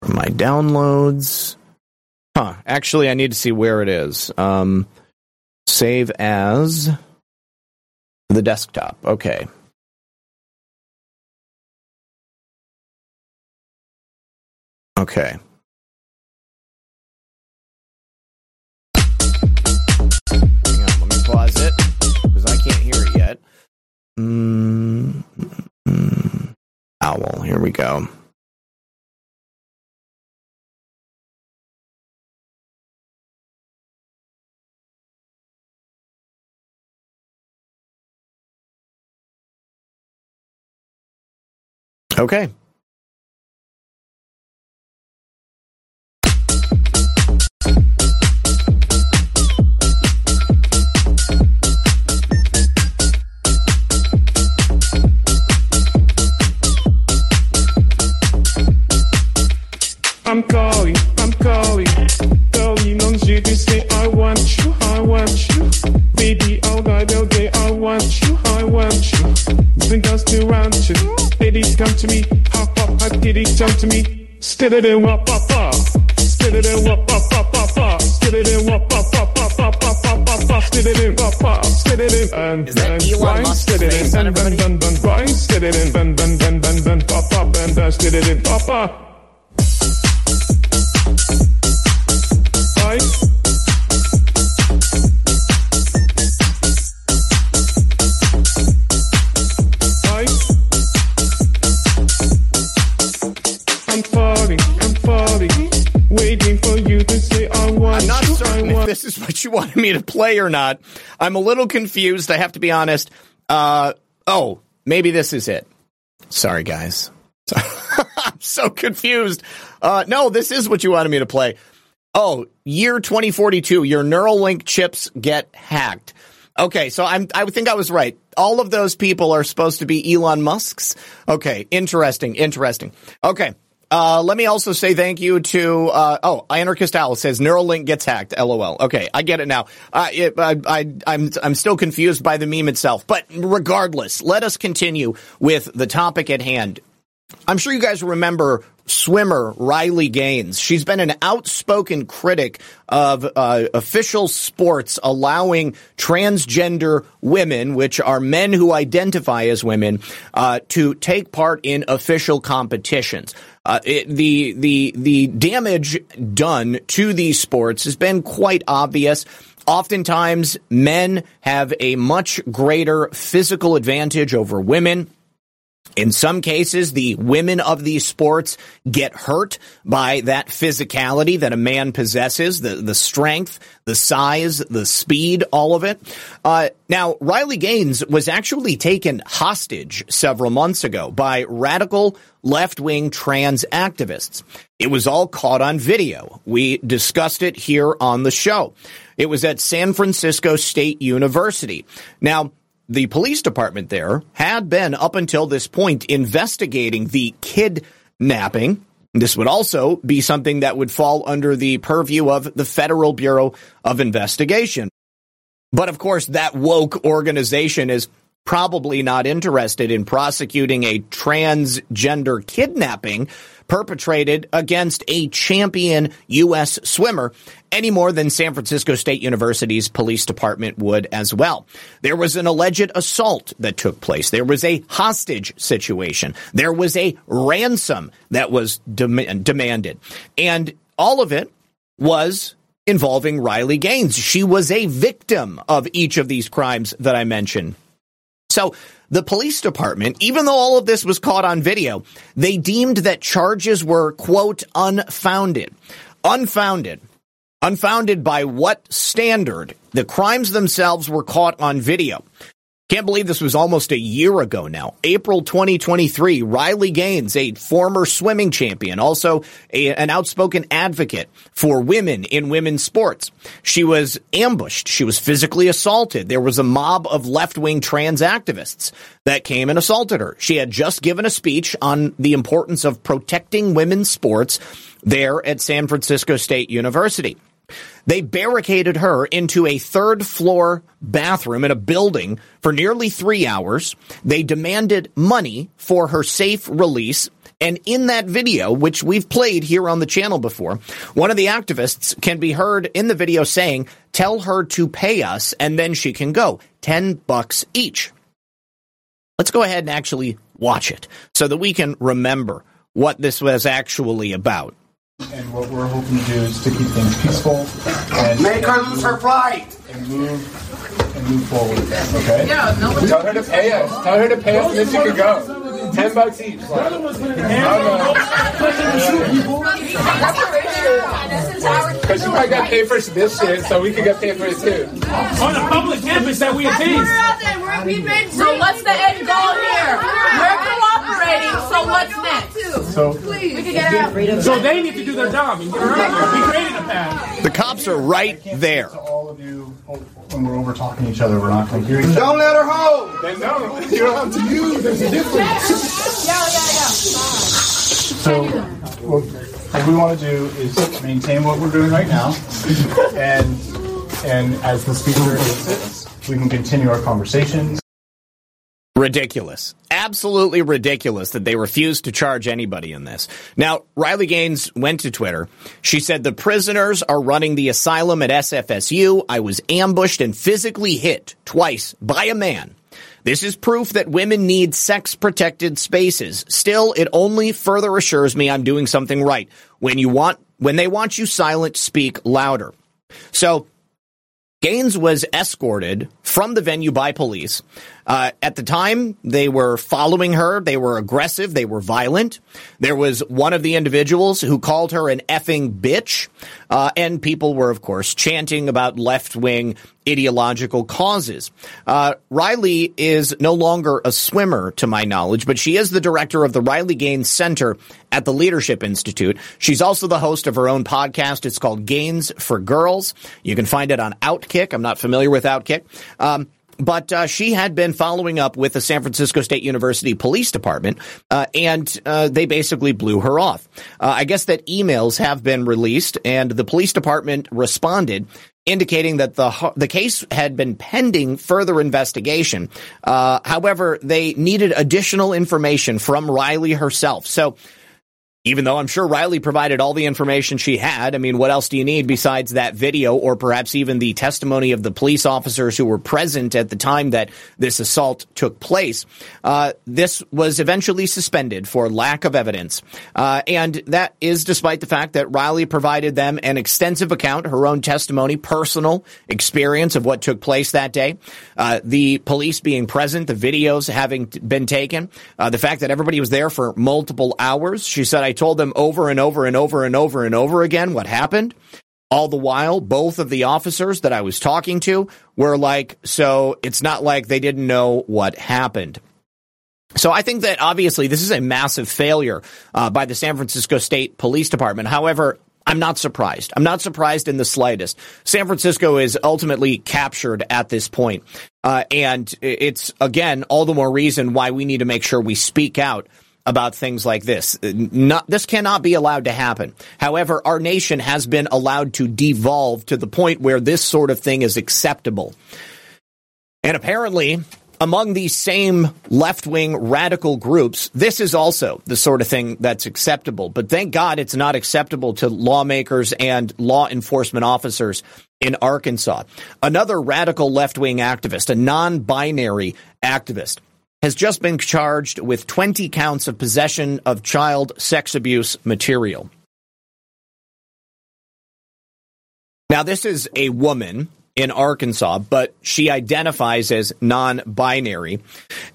My downloads. Huh. Actually, I need to see where it is. Um, save as the desktop. Okay. Okay. Mm, mm, owl. Here we go. Okay. To me? In wop. Still it in wop up up. Still it in wop up up up up up up. Still it in wop it in and and wine. In and and and and wine. In and and and and and pop up and uh, still it in pop up. This is what you wanted me to play or not. I'm a little confused. I have to be honest. Uh, oh, maybe this is it. Sorry, guys. I'm so confused. Uh, no, this is what you wanted me to play. Oh, year 2042, your Neuralink chips get hacked. Okay, so I'm I think I was right. All of those people are supposed to be Elon Musk's. Okay, interesting, interesting. Okay. Uh, let me also say thank you to uh, oh anarchist owl says Neuralink gets hacked. LOL. Okay, I get it now. Uh, it, I, I, I'm I'm still confused by the meme itself, but regardless, let us continue with the topic at hand. I'm sure you guys remember swimmer Riley Gaines. She's been an outspoken critic of uh, official sports allowing transgender women, which are men who identify as women, uh, to take part in official competitions. Uh, it, the the the damage done to these sports has been quite obvious. Oftentimes, men have a much greater physical advantage over women. In some cases, the women of these sports get hurt by that physicality that a man possesses, the, the strength, the size, the speed, all of it. Uh, now, Riley Gaines was actually taken hostage several months ago by radical left-wing trans activists. It was all caught on video. We discussed it here on the show. It was at San Francisco State University. Now, the police department there had been up until this point investigating the kidnapping. This would also be something that would fall under the purview of the Federal Bureau of Investigation. But of course, that woke organization is probably not interested in prosecuting a transgender kidnapping perpetrated against a champion U.S. swimmer any more than San Francisco State University's police department would as well. There was an alleged assault that took place. There was a hostage situation. There was a ransom that was dem- demanded. And all of it was involving Riley Gaines. She was a victim of each of these crimes that I mentioned. So the police department, even though all of this was caught on video, they deemed that charges were, quote, unfounded. Unfounded. Unfounded by what standard? The crimes themselves were caught on video. Can't believe this was almost a year ago now. April 2023, Riley Gaines, a former swimming champion, also a, an outspoken advocate for women in women's sports. She was ambushed. She was physically assaulted. There was a mob of left-wing trans activists that came and assaulted her. She had just given a speech on the importance of protecting women's sports there at San Francisco State University. They barricaded her into a third floor bathroom in a building for nearly three hours. They demanded money for her safe release. And in that video, which we've played here on the channel before, one of the activists can be heard in the video saying, tell her to pay us and then she can go. 10 bucks each. Let's go ahead and actually watch it so that we can remember what this was actually about. And what we're hoping to do is to keep things peaceful and make her lose her pride and move and move forward. Okay. Yeah, no. Tell her to pay us. Tell her to pay us, and then she can go. Ten bucks each. Because you might got paid for this shit, so we could get paid for it too. On a public campus that we attend. So what's the end goal here? We're cooperating, so what's next? So we can get her out. So they need to do their job and get her out there. We created a path. The cops are right there. all of you, when we're over talking to each other, we're not going to hear each other. Don't let her hold. Then no, you don't have to use. There's a difference. Yeah, yeah, yeah. So what, what we want to do is maintain what we're doing right now, and and as the speaker insists, we can continue our conversations. Ridiculous. Absolutely ridiculous that they refused to charge anybody in this. Now, Riley Gaines went to Twitter. She said, The prisoners are running the asylum at SFSU. I was ambushed and physically hit twice by a man. This is proof that women need sex protected spaces. Still, it only further assures me I'm doing something right. When you want, when they want you silent, speak louder. So, Gaines was escorted from the venue by police. Uh, at the time, they were following her. They were aggressive. They were violent. There was one of the individuals who called her an effing bitch. Uh, and people were, of course, chanting about left wing ideological causes. Uh, Riley is no longer a swimmer, to my knowledge, but she is the director of the Riley Gaines Center at the Leadership Institute. She's also the host of her own podcast. It's called Gaines for Girls. You can find it on Outkick. I'm not familiar with Outkick. Um, but uh, she had been following up with the San Francisco State University Police Department, uh, and uh, they basically blew her off. Uh, I guess that emails have been released, and the police department responded. Indicating that the the case had been pending further investigation. Uh, however, they needed additional information from Riley herself. So even though I'm sure Riley provided all the information she had. I mean, what else do you need besides that video or perhaps even the testimony of the police officers who were present at the time that this assault took place? Uh, this was eventually suspended for lack of evidence. Uh, and that is despite the fact that Riley provided them an extensive account, her own testimony, personal experience of what took place that day, uh, the police being present, the videos having been taken, uh, the fact that everybody was there for multiple hours. She said, I told them over and over and over and over and over again what happened. All the while, both of the officers that I was talking to were like, so it's not like they didn't know what happened. So I think that obviously this is a massive failure uh, by the San Francisco State Police Department. However, I'm not surprised. I'm not surprised in the slightest. San Francisco is ultimately captured at this point. Uh, and it's, again, all the more reason why we need to make sure we speak out about things like this. Uh, not, this cannot be allowed to happen. However, our nation has been allowed to devolve to the point where this sort of thing is acceptable. And apparently, among these same left wing radical groups, this is also the sort of thing that's acceptable. But thank God it's not acceptable to lawmakers and law enforcement officers in Arkansas. Another radical left wing activist, a non binary activist, has just been charged with 20 counts of possession of child sex abuse material. Now, this is a woman in Arkansas, but she identifies as non binary,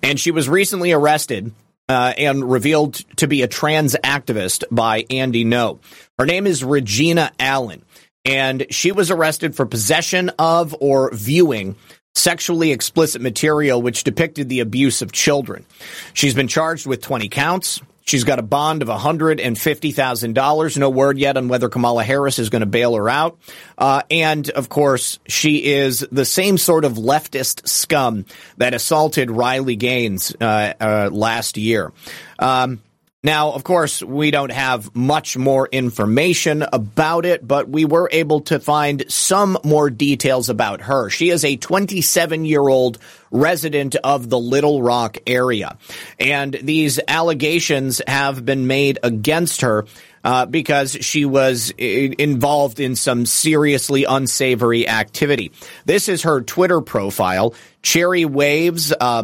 and she was recently arrested. Uh, and revealed to be a trans activist by Andy Ngo. Her name is Regina Allen, and she was arrested for possession of or viewing sexually explicit material which depicted the abuse of children. She's been charged with 20 counts. She's got a bond of $150,000. No word yet on whether Kamala Harris is going to bail her out. Uh, and of course, she is the same sort of leftist scum that assaulted Riley Gaines uh, uh, last year. Um, now, of course, we don't have much more information about it, but we were able to find some more details about her. She is a 27 year old resident of the Little Rock area. And these allegations have been made against her uh, because she was involved in some seriously unsavory activity. This is her Twitter profile. Cherry Waves, uh,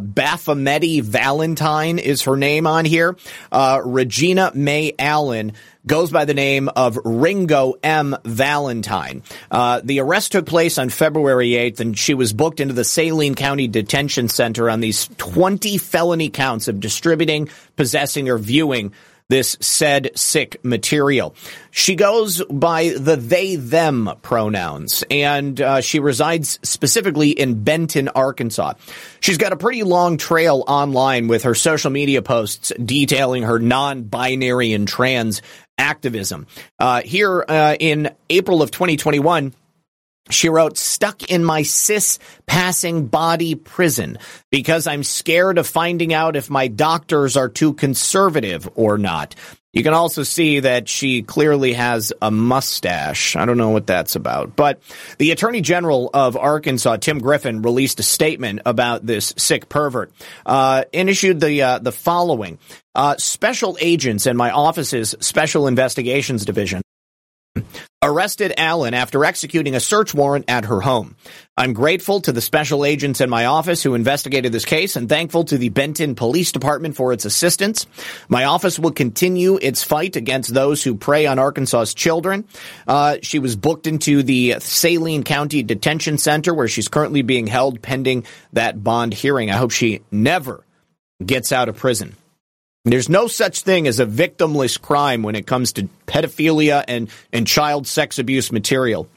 Valentine is her name on here. Uh, Regina May Allen goes by the name of Ringo M. Valentine. Uh, the arrest took place on February 8th, and she was booked into the Saline County Detention Center on these 20 felony counts of distributing, possessing, or viewing this said sick material. She goes by the they them pronouns and uh, she resides specifically in Benton, Arkansas. She's got a pretty long trail online with her social media posts detailing her non binary and trans activism. Uh, here uh, in April of 2021, she wrote, stuck in my cis passing body prison because I'm scared of finding out if my doctors are too conservative or not. You can also see that she clearly has a mustache. I don't know what that's about. But the Attorney General of Arkansas, Tim Griffin, released a statement about this sick pervert uh, and issued the, uh, the following. Uh, special agents in my office's Special Investigations Division arrested Allen after executing a search warrant at her home. I'm grateful to the special agents in my office who investigated this case and thankful to the Benton Police Department for its assistance. My office will continue its fight against those who prey on Arkansas's children. Uh, she was booked into the Saline County Detention Center where she's currently being held pending that bond hearing. I hope she never gets out of prison. There's no such thing as a victimless crime when it comes to pedophilia and, and child sex abuse material.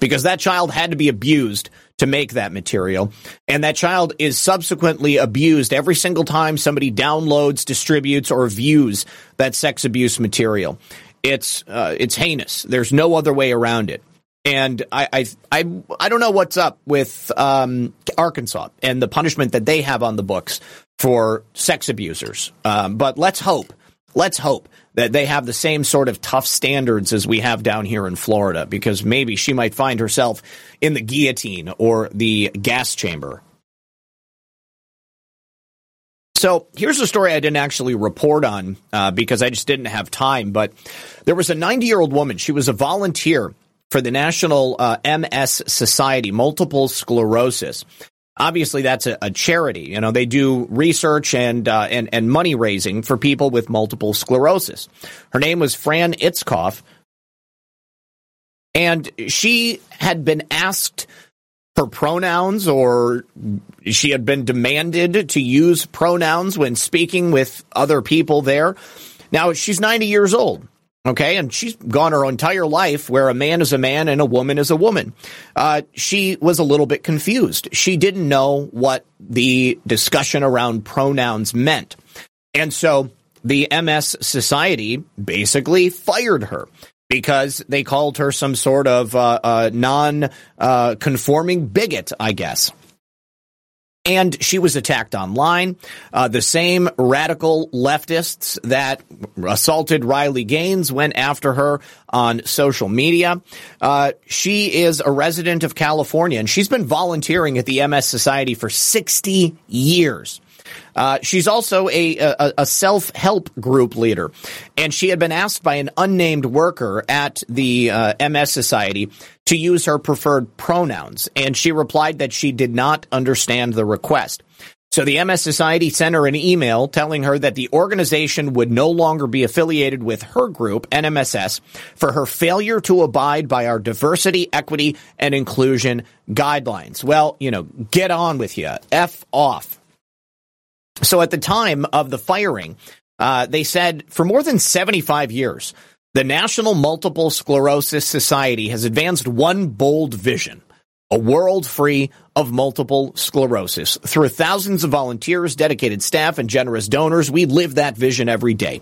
Because that child had to be abused to make that material. And that child is subsequently abused every single time somebody downloads, distributes, or views that sex abuse material. It's, uh, it's heinous. There's no other way around it. And I, I, I, I don't know what's up with um, Arkansas and the punishment that they have on the books for sex abusers. Um, but let's hope, let's hope that they have the same sort of tough standards as we have down here in Florida, because maybe she might find herself in the guillotine or the gas chamber. So here's a story I didn't actually report on uh, because I just didn't have time. But there was a 90 year old woman. She was a volunteer for the National uh, MS Society, multiple sclerosis. Obviously, that's a, a, charity. You know, they do research and uh, and and money raising for people with multiple sclerosis. Her name was Fran Itzkoff, and she had been asked her pronouns, or she had been demanded to use pronouns when speaking with other people there. Now she's ninety years old. Okay, and she's gone her entire life where a man is a man and a woman is a woman. Uh, she was a little bit confused. She didn't know what the discussion around pronouns meant. And so the MS Society basically fired her because they called her some sort of uh, uh, non conforming bigot, I guess and she was attacked online. Uh, the same radical leftists that assaulted Riley Gaines went after her on social media. Uh, she is a resident of California, and she's been volunteering at the MS Society for 60 years. Uh, she's also a, a, a self help group leader, and she had been asked by an unnamed worker at the uh, MS Society to use her preferred pronouns, and she replied that she did not understand the request. So the MS Society sent her an email telling her that the organization would no longer be affiliated with her group, NMSS, for her failure to abide by our diversity, equity, and inclusion guidelines. Well, you know, get on with you. F off. So at the time of the firing, uh, they said for more than 75 years, the National Multiple Sclerosis Society has advanced one bold vision a world free of multiple sclerosis. Through thousands of volunteers, dedicated staff, and generous donors, we live that vision every day.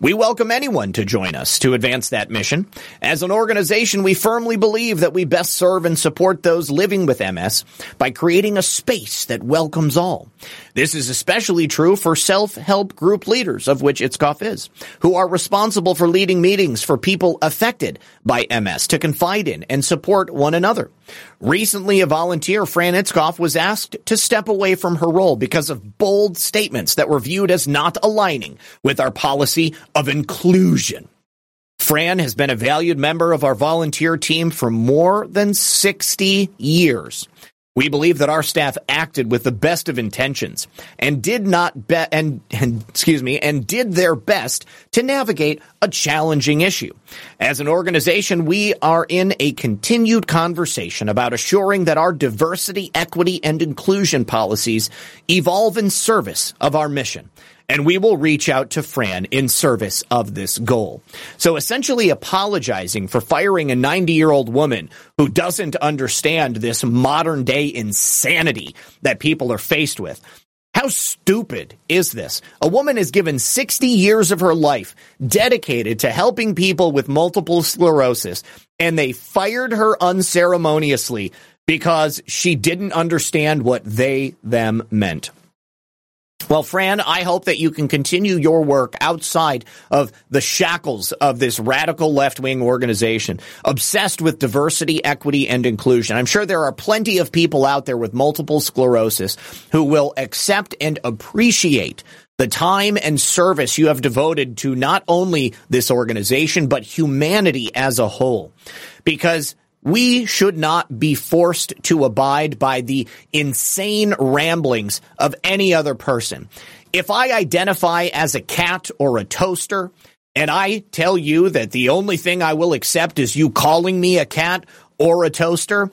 We welcome anyone to join us to advance that mission. As an organization, we firmly believe that we best serve and support those living with MS by creating a space that welcomes all. This is especially true for self-help group leaders, of which Itzkoff is, who are responsible for leading meetings for people affected by MS to confide in and support one another. Recently, a volunteer, Fran Itzkoff, was asked to step away from her role because of bold statements that were viewed as not aligning with our policy of inclusion. Fran has been a valued member of our volunteer team for more than 60 years. We believe that our staff acted with the best of intentions and did not be- and, and excuse me and did their best to navigate a challenging issue. As an organization, we are in a continued conversation about assuring that our diversity, equity, and inclusion policies evolve in service of our mission and we will reach out to Fran in service of this goal. So essentially apologizing for firing a 90 year old woman who doesn't understand this modern day insanity that people are faced with. How stupid is this? A woman has given 60 years of her life dedicated to helping people with multiple sclerosis, and they fired her unceremoniously because she didn't understand what they them meant. Well, Fran, I hope that you can continue your work outside of the shackles of this radical left wing organization, obsessed with diversity, equity, and inclusion. I'm sure there are plenty of people out there with multiple sclerosis who will accept and appreciate the time and service you have devoted to not only this organization, but humanity as a whole. Because we should not be forced to abide by the insane ramblings of any other person. If I identify as a cat or a toaster, and I tell you that the only thing I will accept is you calling me a cat or a toaster,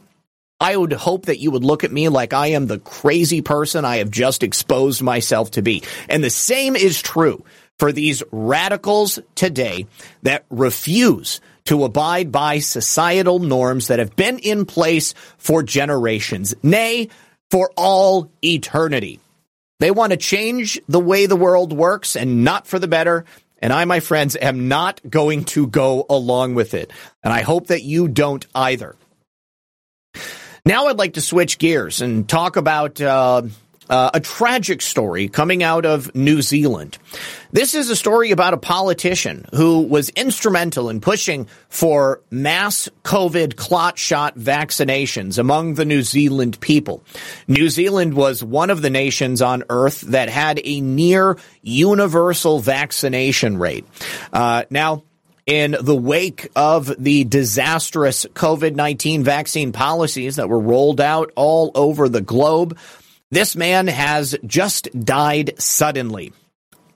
I would hope that you would look at me like I am the crazy person I have just exposed myself to be. And the same is true for these radicals today that refuse to abide by societal norms that have been in place for generations, nay, for all eternity. They want to change the way the world works and not for the better. And I, my friends, am not going to go along with it. And I hope that you don't either. Now I'd like to switch gears and talk about uh, uh, a tragic story coming out of New Zealand. This is a story about a politician who was instrumental in pushing for mass COVID clot shot vaccinations among the New Zealand people. New Zealand was one of the nations on earth that had a near universal vaccination rate. Uh, now, in the wake of the disastrous COVID 19 vaccine policies that were rolled out all over the globe, this man has just died suddenly.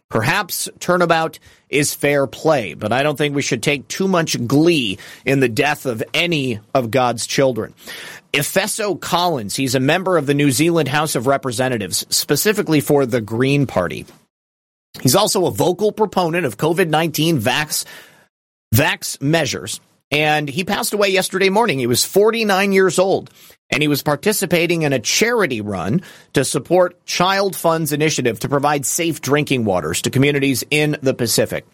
Perhaps turnabout is fair play, but I don't think we should take too much glee in the death of any of God's children. Efeso Collins, he's a member of the New Zealand House of Representatives, specifically for the Green Party. He's also a vocal proponent of COVID 19 vax, vax measures, and he passed away yesterday morning. He was 49 years old and he was participating in a charity run to support Child Fund's initiative to provide safe drinking waters to communities in the Pacific.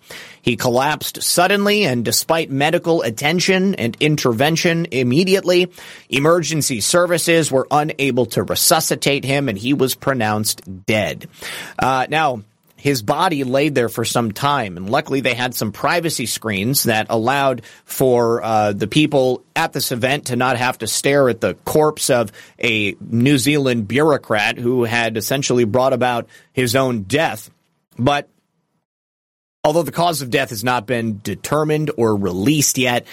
He collapsed suddenly, and despite medical attention and intervention immediately, emergency services were unable to resuscitate him, and he was pronounced dead. Uh, now, his body laid there for some time, and luckily they had some privacy screens that allowed for uh, the people at this event to not have to stare at the corpse of a New Zealand bureaucrat who had essentially brought about his own death. But although the cause of death has not been determined or released yet,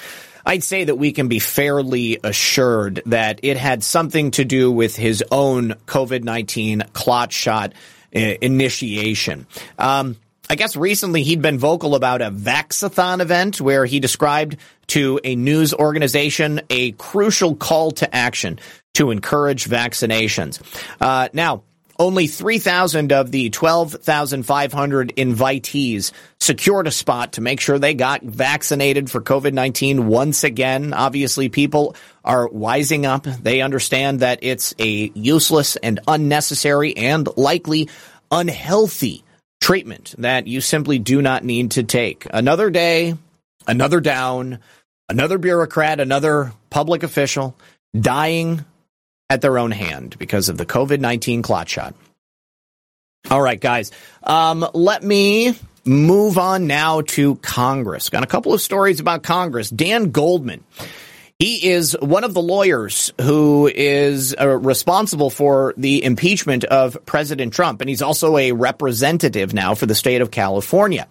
I'd say that we can be fairly assured that it had something to do with his own COVID 19 clot shot initiation. Um, I guess recently he'd been vocal about a Vaxathon event where he described to a news organization a crucial call to action to encourage vaccinations. Uh, now, only 3,000 of the 12,500 invitees secured a spot to make sure they got vaccinated for COVID 19 once again. Obviously, people are wising up. They understand that it's a useless and unnecessary and likely unhealthy treatment that you simply do not need to take. Another day, another down, another bureaucrat, another public official dying at their own hand because of the COVID 19 clot shot. All right, guys, um, let me move on now to Congress. Got a couple of stories about Congress. Dan Goldman. He is one of the lawyers who is uh, responsible for the impeachment of President Trump, and he's also a representative now for the state of California.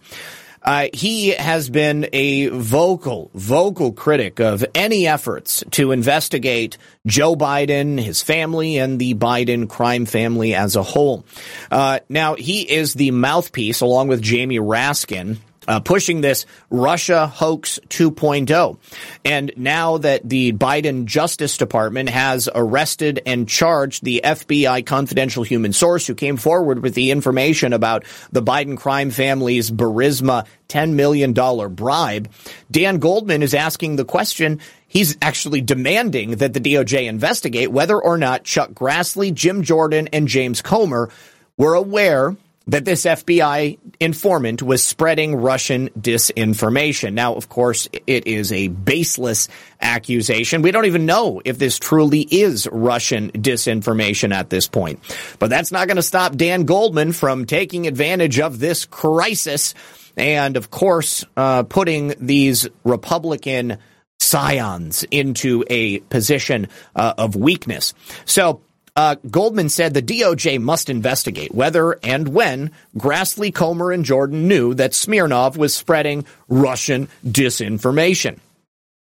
Uh, he has been a vocal, vocal critic of any efforts to investigate Joe Biden, his family, and the Biden crime family as a whole. Uh, now, he is the mouthpiece, along with Jamie Raskin, uh, pushing this Russia hoax 2.0. And now that the Biden Justice Department has arrested and charged the FBI confidential human source who came forward with the information about the Biden crime family's Burisma $10 million bribe, Dan Goldman is asking the question. He's actually demanding that the DOJ investigate whether or not Chuck Grassley, Jim Jordan, and James Comer were aware that this FBI informant was spreading Russian disinformation. Now, of course, it is a baseless accusation. We don't even know if this truly is Russian disinformation at this point. But that's not going to stop Dan Goldman from taking advantage of this crisis and, of course, uh, putting these Republican scions into a position uh, of weakness. So, uh, Goldman said the DOJ must investigate whether and when Grassley, Comer, and Jordan knew that Smirnov was spreading Russian disinformation.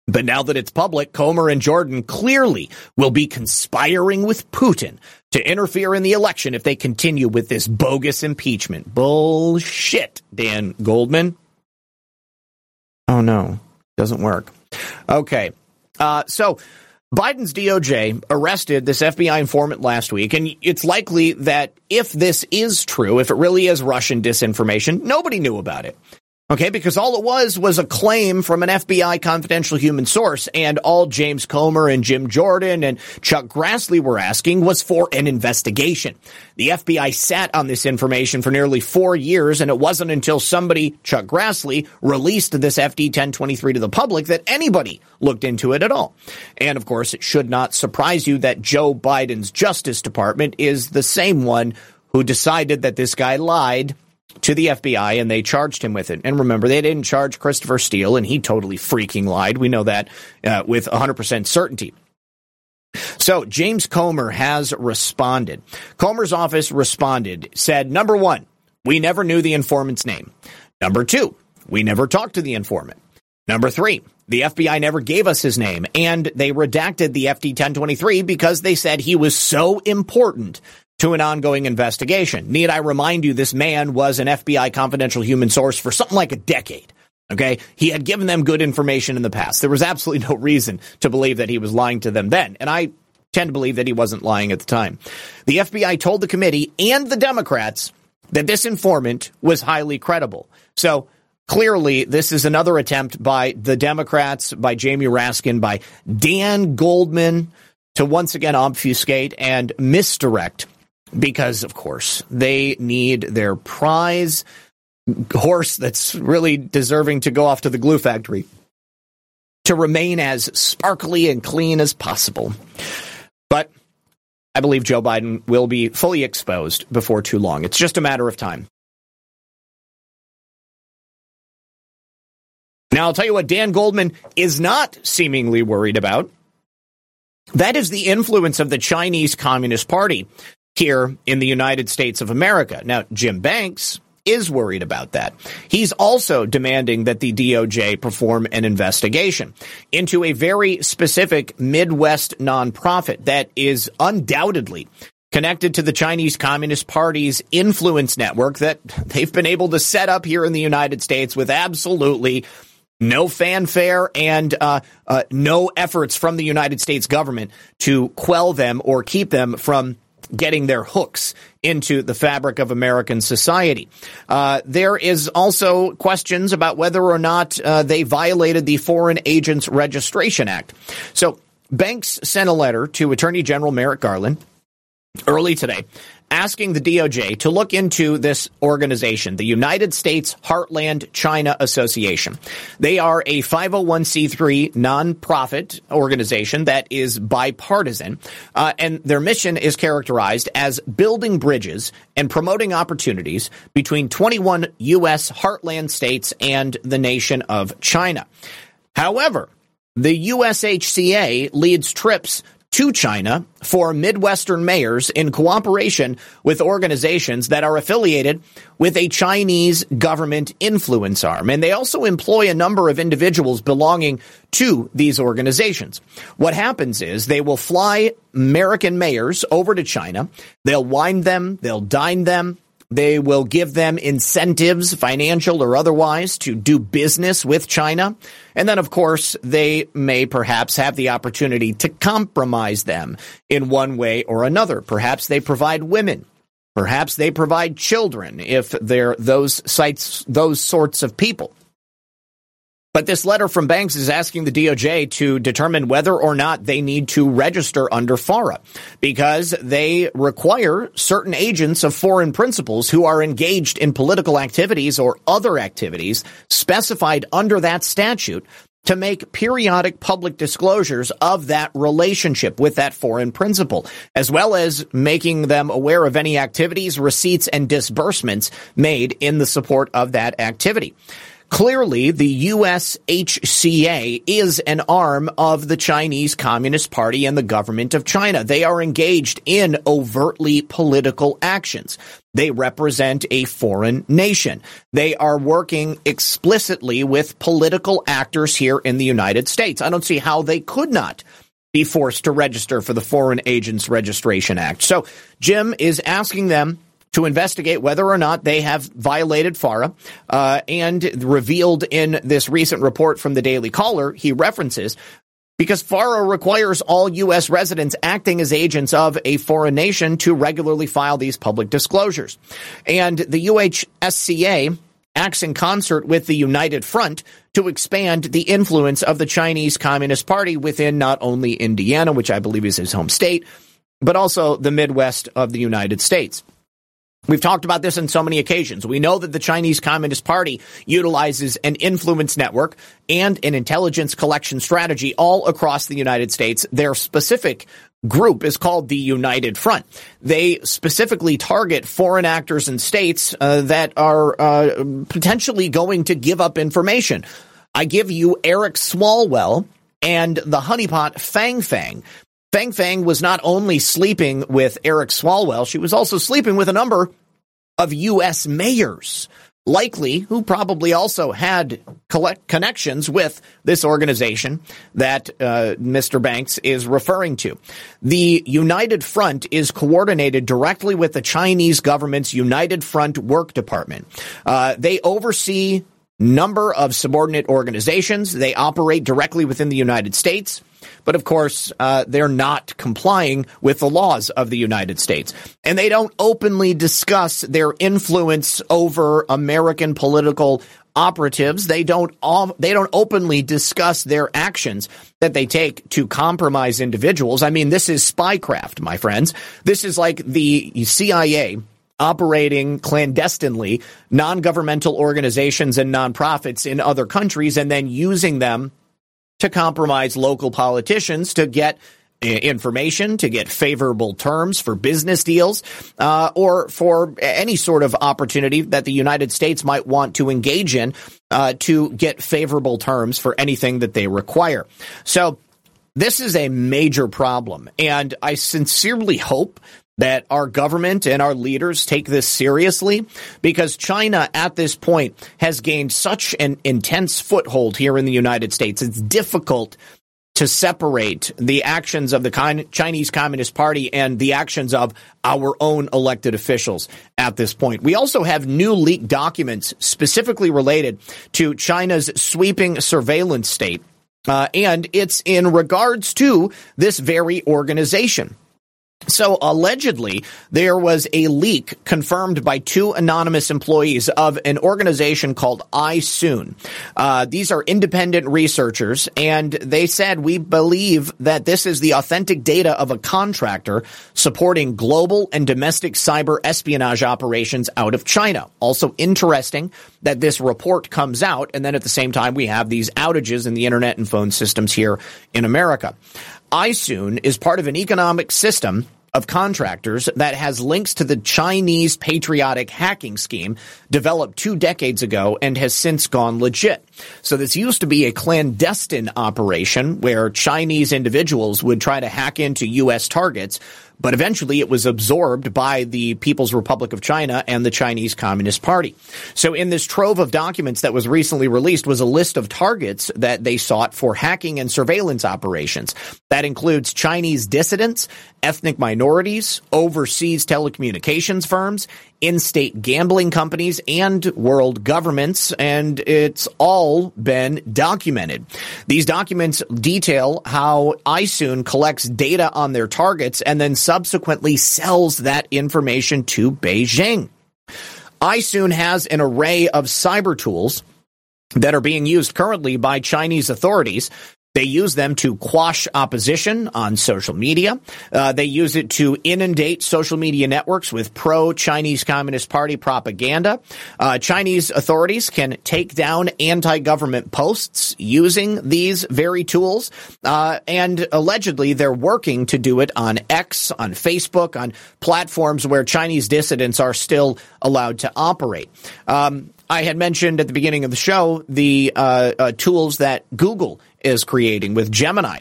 But now that it's public, Comer and Jordan clearly will be conspiring with Putin to interfere in the election if they continue with this bogus impeachment. Bullshit, Dan Goldman. Oh no, doesn't work. Okay. Uh, so Biden's DOJ arrested this FBI informant last week, and it's likely that if this is true, if it really is Russian disinformation, nobody knew about it. Okay, because all it was was a claim from an FBI confidential human source, and all James Comer and Jim Jordan and Chuck Grassley were asking was for an investigation. The FBI sat on this information for nearly four years, and it wasn't until somebody, Chuck Grassley, released this FD 1023 to the public that anybody looked into it at all. And of course, it should not surprise you that Joe Biden's Justice Department is the same one who decided that this guy lied to the FBI and they charged him with it. And remember, they didn't charge Christopher Steele and he totally freaking lied. We know that uh, with 100% certainty. So James Comer has responded. Comer's office responded, said, number one, we never knew the informant's name. Number two, we never talked to the informant. Number three, the FBI never gave us his name and they redacted the FD 1023 because they said he was so important to an ongoing investigation. Need I remind you, this man was an FBI confidential human source for something like a decade. Okay. He had given them good information in the past. There was absolutely no reason to believe that he was lying to them then. And I tend to believe that he wasn't lying at the time. The FBI told the committee and the Democrats that this informant was highly credible. So clearly, this is another attempt by the Democrats, by Jamie Raskin, by Dan Goldman to once again obfuscate and misdirect because, of course, they need their prize horse that's really deserving to go off to the glue factory to remain as sparkly and clean as possible. But I believe Joe Biden will be fully exposed before too long. It's just a matter of time. Now, I'll tell you what Dan Goldman is not seemingly worried about. That is the influence of the Chinese Communist Party here in the United States of America. Now, Jim Banks is worried about that. He's also demanding that the DOJ perform an investigation into a very specific Midwest nonprofit that is undoubtedly connected to the Chinese Communist Party's influence network that they've been able to set up here in the United States with absolutely no fanfare and uh, uh, no efforts from the United States government to quell them or keep them from getting their hooks into the fabric of American society. Uh, there is also questions about whether or not uh, they violated the Foreign Agents Registration Act. So Banks sent a letter to Attorney General Merrick Garland early today asking the DOJ to look into this organization, the United States Heartland China Association. They are a 501c3 nonprofit organization that is bipartisan, uh, and their mission is characterized as building bridges and promoting opportunities between 21 U.S. heartland states and the nation of China. However, the USHCA leads trips to China for Midwestern mayors in cooperation with organizations that are affiliated with a Chinese government influence arm. And they also employ a number of individuals belonging to these organizations. What happens is they will fly American mayors over to China. They'll wine them. They'll dine them. They will give them incentives, financial or otherwise, to do business with China. And then, of course, they may perhaps have the opportunity to compromise them in one way or another. Perhaps they provide women. Perhaps they provide children if they're those sites, those sorts of people. But this letter from Banks is asking the DOJ to determine whether or not they need to register under FARA because they require certain agents of foreign principals who are engaged in political activities or other activities specified under that statute to make periodic public disclosures of that relationship with that foreign principal, as well as making them aware of any activities, receipts, and disbursements made in the support of that activity. Clearly, the USHCA is an arm of the Chinese Communist Party and the government of China. They are engaged in overtly political actions. They represent a foreign nation. They are working explicitly with political actors here in the United States. I don't see how they could not be forced to register for the Foreign Agents Registration Act. So Jim is asking them to investigate whether or not they have violated FARA. Uh, and revealed in this recent report from the Daily Caller, he references because FARA requires all U.S. residents acting as agents of a foreign nation to regularly file these public disclosures. And the UHSCA acts in concert with the United Front to expand the influence of the Chinese Communist Party within not only Indiana, which I believe is his home state, but also the Midwest of the United States. We've talked about this on so many occasions. We know that the Chinese Communist Party utilizes an influence network and an intelligence collection strategy all across the United States. Their specific group is called the United Front. They specifically target foreign actors and states uh, that are uh, potentially going to give up information. I give you Eric Swalwell and the honeypot Fang Fang. Fang Fang was not only sleeping with Eric Swalwell, she was also sleeping with a number of U.S. mayors, likely who probably also had connections with this organization that uh, Mr. Banks is referring to. The United Front is coordinated directly with the Chinese government's United Front Work Department. Uh, they oversee number of subordinate organizations. They operate directly within the United States. But of course, uh, they're not complying with the laws of the United States. And they don't openly discuss their influence over American political operatives. They don't they don't openly discuss their actions that they take to compromise individuals. I mean, this is spycraft, my friends. This is like the CIA operating clandestinely non-governmental organizations and nonprofits in other countries and then using them to compromise local politicians to get information to get favorable terms for business deals uh, or for any sort of opportunity that the United States might want to engage in uh, to get favorable terms for anything that they require. So this is a major problem, and I sincerely hope that our government and our leaders take this seriously because China at this point has gained such an intense foothold here in the United States. It's difficult to separate the actions of the Chinese Communist Party and the actions of our own elected officials at this point. We also have new leaked documents specifically related to China's sweeping surveillance state. Uh, and it's in regards to this very organization. So allegedly, there was a leak confirmed by two anonymous employees of an organization called iSoon. Uh, these are independent researchers, and they said we believe that this is the authentic data of a contractor supporting global and domestic cyber espionage operations out of China. Also interesting that this report comes out, and then at the same time we have these outages in the internet and phone systems here in America iSoon is part of an economic system of contractors that has links to the Chinese patriotic hacking scheme developed two decades ago and has since gone legit. So this used to be a clandestine operation where Chinese individuals would try to hack into U.S. targets but eventually it was absorbed by the People's Republic of China and the Chinese Communist Party. So in this trove of documents that was recently released was a list of targets that they sought for hacking and surveillance operations. That includes Chinese dissidents, ethnic minorities, overseas telecommunications firms, in-state gambling companies and world governments, and it's all been documented. These documents detail how iSoon collects data on their targets and then subsequently sells that information to Beijing. iSoon has an array of cyber tools that are being used currently by Chinese authorities they use them to quash opposition on social media. Uh, they use it to inundate social media networks with pro Chinese Communist Party propaganda. Uh, Chinese authorities can take down anti government posts using these very tools. Uh, and allegedly, they're working to do it on X, on Facebook, on platforms where Chinese dissidents are still allowed to operate. Um, I had mentioned at the beginning of the show the uh, uh, tools that Google is creating with Gemini.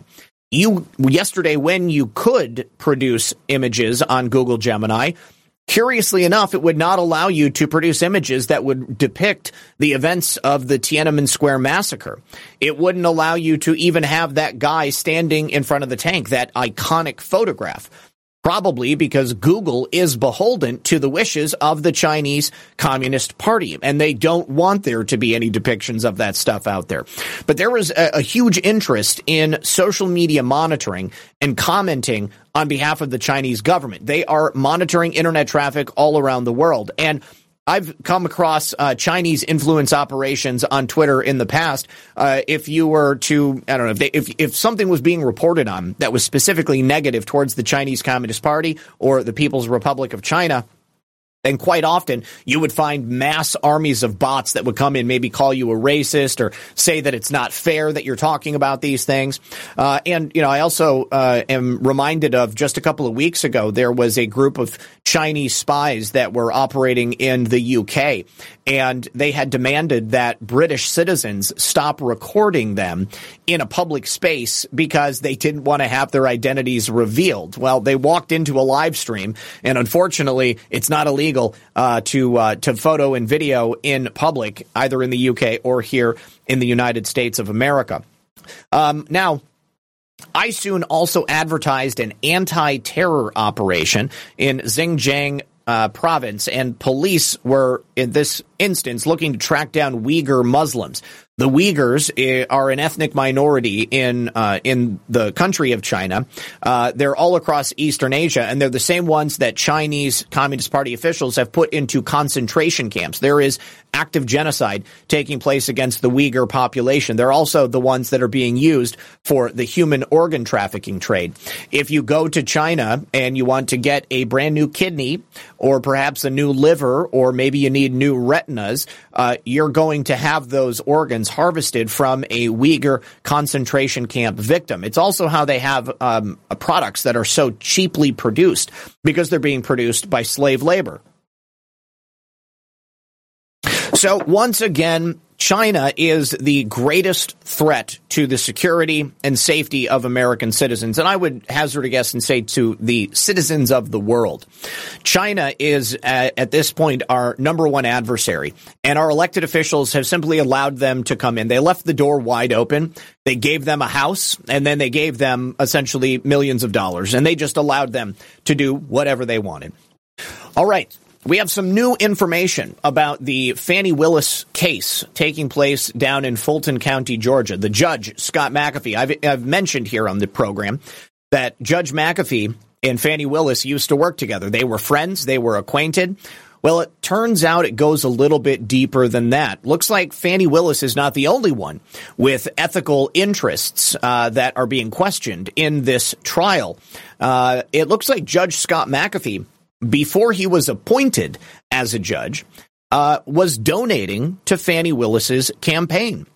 You yesterday when you could produce images on Google Gemini, curiously enough, it would not allow you to produce images that would depict the events of the Tiananmen Square massacre. It wouldn't allow you to even have that guy standing in front of the tank, that iconic photograph. Probably because Google is beholden to the wishes of the Chinese Communist Party, and they don't want there to be any depictions of that stuff out there. But there was a, a huge interest in social media monitoring and commenting on behalf of the Chinese government. They are monitoring internet traffic all around the world. And I've come across uh, Chinese influence operations on Twitter in the past. Uh, if you were to, I don't know, if, they, if if something was being reported on that was specifically negative towards the Chinese Communist Party or the People's Republic of China, and quite often, you would find mass armies of bots that would come in, maybe call you a racist or say that it's not fair that you're talking about these things. Uh, and, you know, I also uh, am reminded of just a couple of weeks ago, there was a group of Chinese spies that were operating in the UK, and they had demanded that British citizens stop recording them in a public space because they didn't want to have their identities revealed. Well, they walked into a live stream, and unfortunately, it's not illegal uh, to uh, to photo and video in public, either in the UK or here in the United States of America. Um, now. iSoon also advertised an anti-terror operation in Xinjiang uh, province, and police were, in this instance, looking to track down Uyghur Muslims. The Uyghurs eh, are an ethnic minority in uh, in the country of China. Uh, they're all across Eastern Asia, and they're the same ones that Chinese Communist Party officials have put into concentration camps. There is active genocide taking place against the Uyghur population. They're also the ones that are being used for the human organ trafficking trade. If you go to China and you want to get a brand new kidney, or perhaps a new liver, or maybe you need new retinas, uh, you're going to have those organs harvested from a Uyghur concentration camp victim. It's also how they have um, products that are so cheaply produced because they're being produced by slave labor. So once again, China is the greatest threat to the security and safety of American citizens. And I would hazard a guess and say to the citizens of the world. China is uh, at this point our number one adversary and our elected officials have simply allowed them to come in. They left the door wide open. They gave them a house and then they gave them essentially millions of dollars and they just allowed them to do whatever they wanted. All right. We have some new information about the Fani Willis case taking place down in Fulton County, Georgia. The judge, Scott McAfee, I've, I've mentioned here on the program that Judge McAfee and Fani Willis used to work together. They were friends, they were acquainted. Well, it turns out it goes a little bit deeper than that. Looks like Fani Willis is not the only one with ethical interests uh, that are being questioned in this trial. Uh, it looks like Judge Scott McAfee before he was appointed as a judge, uh, was donating to Fani Willis's campaign.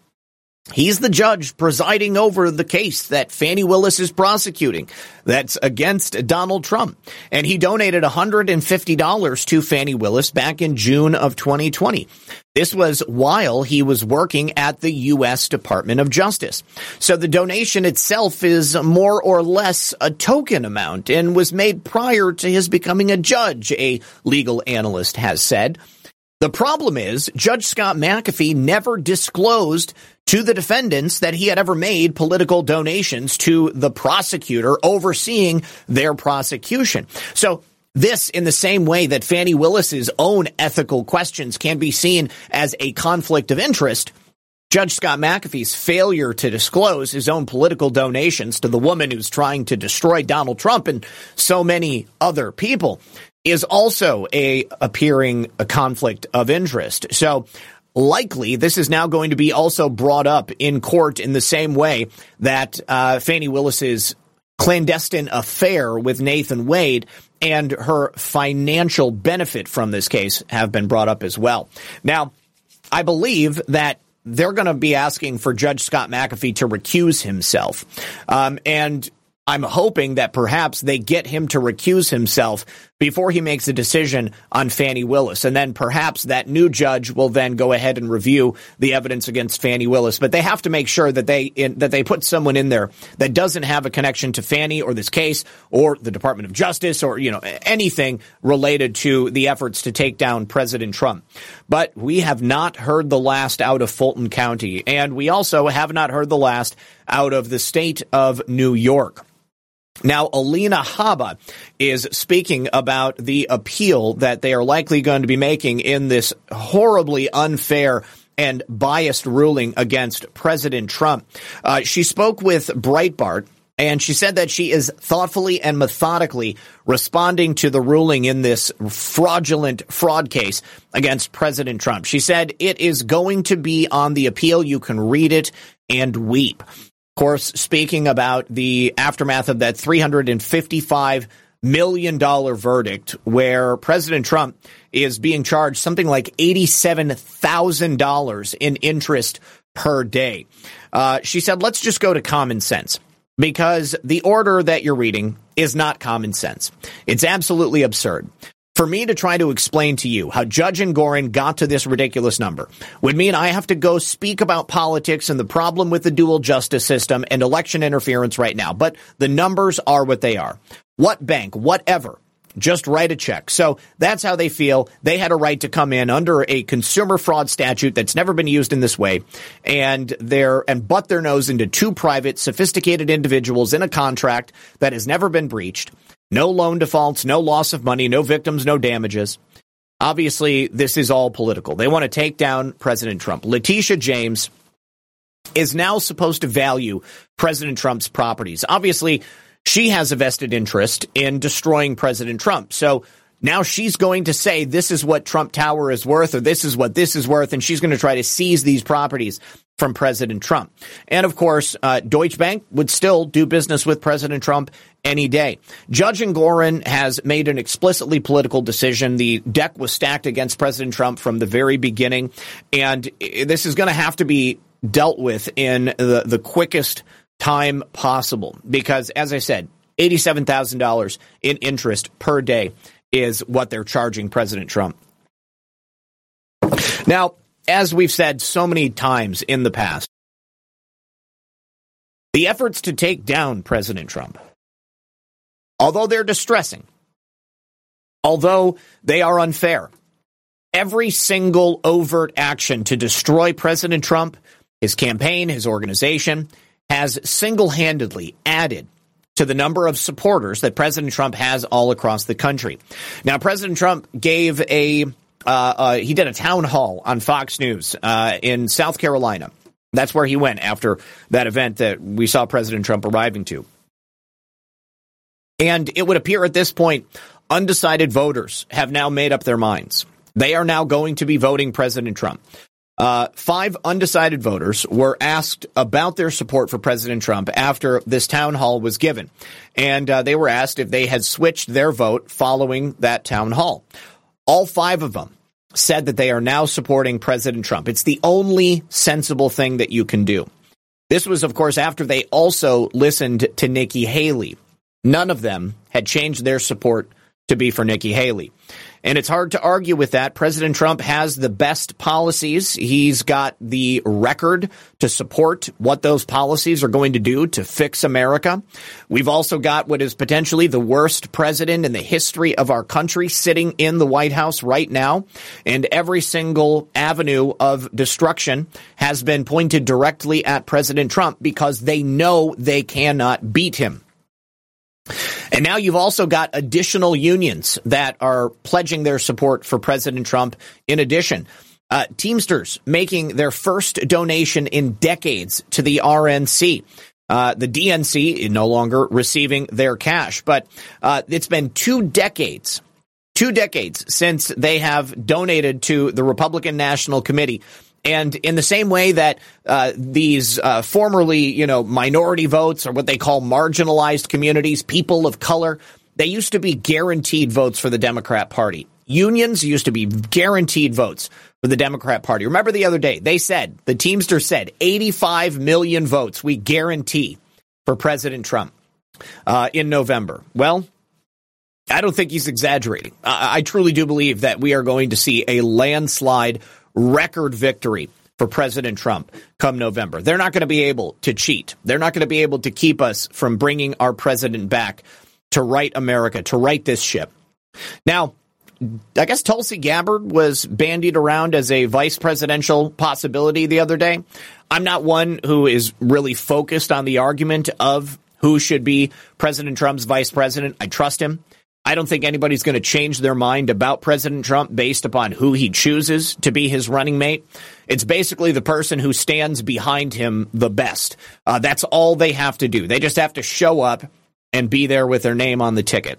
He's the judge presiding over the case that Fani Willis is prosecuting that's against Donald Trump. And he donated $150 to Fani Willis back in June of 2020. This was while he was working at the U.S. Department of Justice. So the donation itself is more or less a token amount and was made prior to his becoming a judge, a legal analyst has said. The problem is Judge Scott McAfee never disclosed to the defendants that he had ever made political donations to the prosecutor overseeing their prosecution. So this, in the same way that Fani Willis's own ethical questions can be seen as a conflict of interest, Judge Scott McAfee's failure to disclose his own political donations to the woman who's trying to destroy Donald Trump and so many other people is also a appearing a conflict of interest. So likely this is now going to be also brought up in court in the same way that uh, Fani Willis's clandestine affair with Nathan Wade and her financial benefit from this case have been brought up as well. Now, I believe that they're going to be asking for Judge Scott McAfee to recuse himself. Um, and I'm hoping that perhaps they get him to recuse himself before he makes a decision on Fani Willis. And then perhaps that new judge will then go ahead and review the evidence against Fani Willis. But they have to make sure that they in, that they put someone in there that doesn't have a connection to Fani or this case or the Department of Justice or you know anything related to the efforts to take down President Trump. But we have not heard the last out of Fulton County, and we also have not heard the last out of the state of New York. Now, Alina Habba is speaking about the appeal that they are likely going to be making in this horribly unfair and biased ruling against President Trump. Uh, she spoke with Breitbart And she said that she is thoughtfully and methodically responding to the ruling in this fraudulent fraud case against President Trump. She said it is going to be on the appeal. You can read it and weep. Of course, speaking about the aftermath of that 355 million dollar verdict where President Trump is being charged something like $87,000 in interest per day. Uh, she said, let's just go to common sense because the order that you're reading is not common sense. It's absolutely absurd. For me to try to explain to you how Judge Engoron got to this ridiculous number would mean I have to go speak about politics and the problem with the dual justice system and election interference right now. But the numbers are what they are. What bank, whatever, just write a check. So that's how they feel. They had a right to come in under a consumer fraud statute that's never been used in this way and they're and butt their nose into two private sophisticated individuals in a contract that has never been breached. No loan defaults, no loss of money, no victims, no damages. Obviously, this is all political. They want to take down President Trump. Letitia James is now supposed to value President Trump's properties. Obviously, she has a vested interest in destroying President Trump. So now she's going to say this is what Trump Tower is worth or this is what this is worth, and she's going to try to seize these properties from President Trump. And of course, uh, Deutsche Bank would still do business with President Trump any day. Judge Engoron has made an explicitly political decision. The deck was stacked against President Trump from the very beginning, and this is going to have to be dealt with in the, the quickest time possible because, as I said, $87,000 in interest per day is what they're charging President Trump. Now, as we've said so many times in the past, the efforts to take down President Trump, although they're distressing, although they are unfair, every single overt action to destroy President Trump, his campaign, his organization, has single handedly added to the number of supporters that President Trump has all across the country. Now, President Trump gave a uh, uh, he did a town hall on Fox News uh, in South Carolina. That's where he went after that event that we saw President Trump arriving to. And it would appear at this point, undecided voters have now made up their minds. They are now going to be voting President Trump. Uh, five undecided voters were asked about their support for President Trump after this town hall was given. And uh, they were asked if they had switched their vote following that town hall. All five of them said that they are now supporting President Trump. It's the only sensible thing that you can do. This was, of course, after they also listened to Nikki Haley. None of them had changed their support to be for Nikki Haley. And it's hard to argue with that. President Trump has the best policies. He's got the record to support what those policies are going to do to fix America. We've also got what is potentially the worst president in the history of our country sitting in the White House right now. And every single avenue of destruction has been pointed directly at President Trump because they know they cannot beat him. And now you've also got additional unions that are pledging their support for President Trump. In addition, uh, Teamsters making their first donation in decades to the RNC. Uh, the DNC no longer receiving their cash, but uh, it's been two decades, two decades since they have donated to the Republican National Committee and in the same way that uh, these uh, formerly, you know, minority votes or what they call marginalized communities, people of color, they used to be guaranteed votes for the Democrat Party. Unions used to be guaranteed votes for the Democrat Party. Remember the other day, they said, the Teamster said, 85 million votes we guarantee for President Trump uh, in November. Well, I don't think he's exaggerating. I, I truly do believe that we are going to see a landslide record victory for President Trump come November. They're not going to be able to cheat. They're not going to be able to keep us from bringing our president back to right America, to right this ship. Now, I guess Tulsi Gabbard was bandied around as a vice presidential possibility the other day. I'm not one who is really focused on the argument of who should be President Trump's vice president. I trust him. I don't think anybody's going to change their mind about President Trump based upon who he chooses to be his running mate. It's basically the person who stands behind him the best. Uh, that's all they have to do. They just have to show up and be there with their name on the ticket.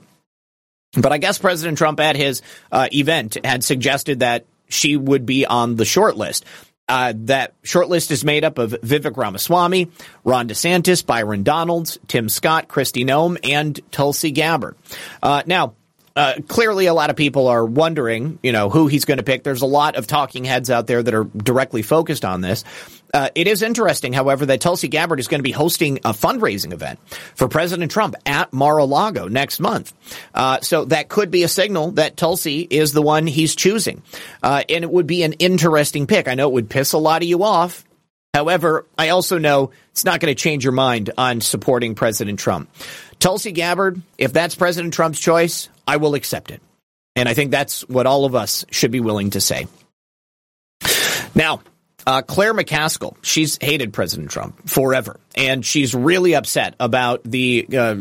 But I guess President Trump at his uh, event had suggested that she would be on the short list. Uh, that short list is made up of Vivek Ramaswamy, Ron DeSantis, Byron Donalds, Tim Scott, Kristi Noem, and Tulsi Gabbard. Uh, now, uh, clearly, a lot of people are wondering, you know, who he's going to pick. There's a lot of talking heads out there that are directly focused on this. Uh, it is interesting, however, that Tulsi Gabbard is going to be hosting a fundraising event for President Trump at Mar-a-Lago next month. Uh, so that could be a signal that Tulsi is the one he's choosing. Uh, and it would be an interesting pick. I know it would piss a lot of you off. However, I also know it's not going to change your mind on supporting President Trump. Tulsi Gabbard, if that's President Trump's choice, I will accept it. And I think that's what all of us should be willing to say. Now, uh, Claire McCaskill, she's hated President Trump forever, and she's really upset about the uh,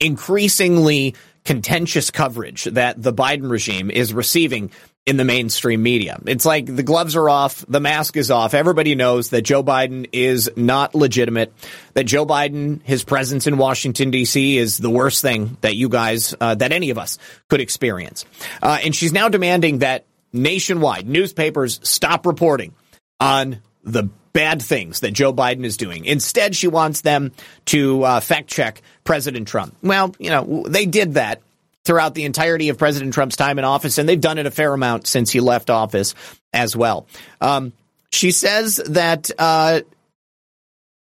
increasingly contentious coverage that the Biden regime is receiving in the mainstream media. It's like the gloves are off, the mask is off. Everybody knows that Joe Biden is not legitimate, that Joe Biden, his presence in Washington, D.C. is the worst thing that you guys, uh, that any of us could experience. Uh, and she's now demanding that nationwide newspapers stop reporting on the bad things that Joe Biden is doing. Instead, she wants them to uh, fact check President Trump. Well, you know, they did that throughout the entirety of President Trump's time in office, and they've done it a fair amount since he left office as well. Um, she says that uh,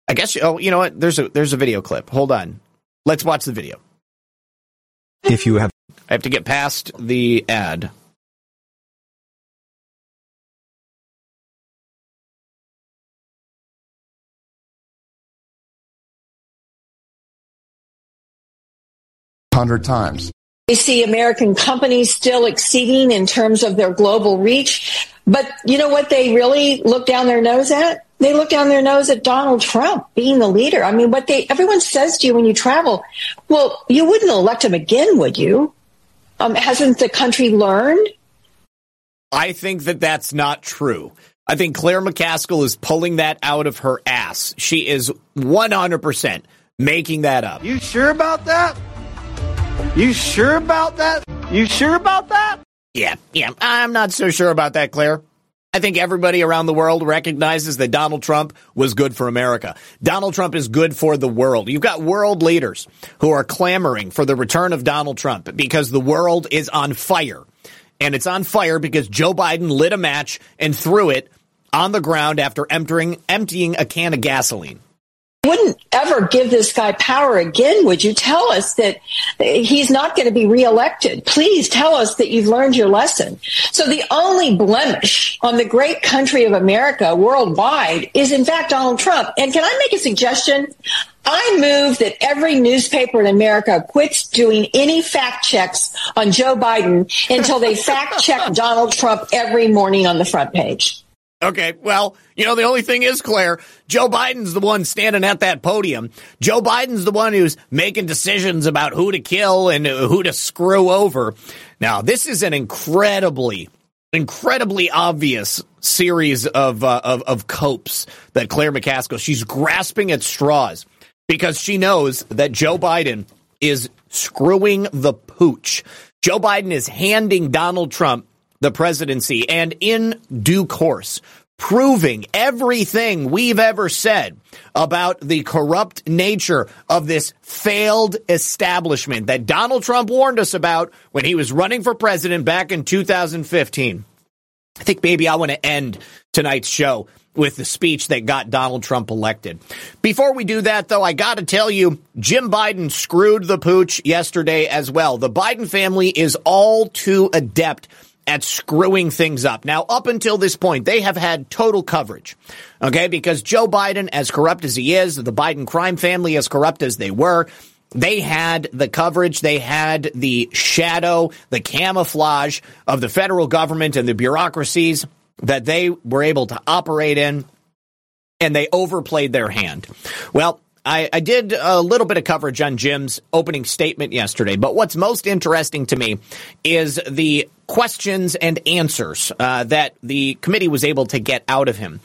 I guess oh, you know what? There's a there's a video clip. Hold on, let's watch the video. If you have, I have to get past the ad. Hundred times. We see American companies still exceeding in terms of their global reach. But you know what they really look down their nose at? They look down their nose at Donald Trump being the leader. I mean, what they, everyone says to you when you travel, well, you wouldn't elect him again, would you? Um, hasn't the country learned? I think that that's not true. I think Claire McCaskill is pulling that out of her ass. She is 100% making that up. You sure about that? You sure about that? You sure about that? Yeah, yeah. I'm not so sure about that, Claire. I think everybody around the world recognizes that Donald Trump was good for America. Donald Trump is good for the world. You've got world leaders who are clamoring for the return of Donald Trump because the world is on fire. And it's on fire because Joe Biden lit a match and threw it on the ground after emptying, emptying a can of gasoline wouldn't ever give this guy power again, would you? Tell us that he's not going to be reelected. Please tell us that you've learned your lesson. So the only blemish on the great country of America worldwide is in fact Donald Trump. And can I make a suggestion? I move that every newspaper in America quits doing any fact checks on Joe Biden until they fact check Donald Trump every morning on the front page. Okay, well, you know, the only thing is, Claire, Joe Biden's the one standing at that podium. Joe Biden's the one who's making decisions about who to kill and who to screw over. Now, this is an incredibly, incredibly obvious series of, uh, of, of copes that Claire McCaskill, she's grasping at straws because she knows that Joe Biden is screwing the pooch. Joe Biden is handing Donald Trump the presidency and in due course proving everything we've ever said about the corrupt nature of this failed establishment that Donald Trump warned us about when he was running for president back in 2015. I think maybe I want to end tonight's show with the speech that got Donald Trump elected. Before we do that, though, I got to tell you, Jim Biden screwed the pooch yesterday as well. The Biden family is all too adept at screwing things up. Now, up until this point, they have had total coverage. Okay. Because Joe Biden, as corrupt as he is, the Biden crime family, as corrupt as they were, they had the coverage, they had the shadow, the camouflage of the federal government and the bureaucracies that they were able to operate in, and they overplayed their hand. Well, I, I did a little bit of coverage on Jim's opening statement yesterday, but what's most interesting to me is the questions and answers uh, that the committee was able to get out of him.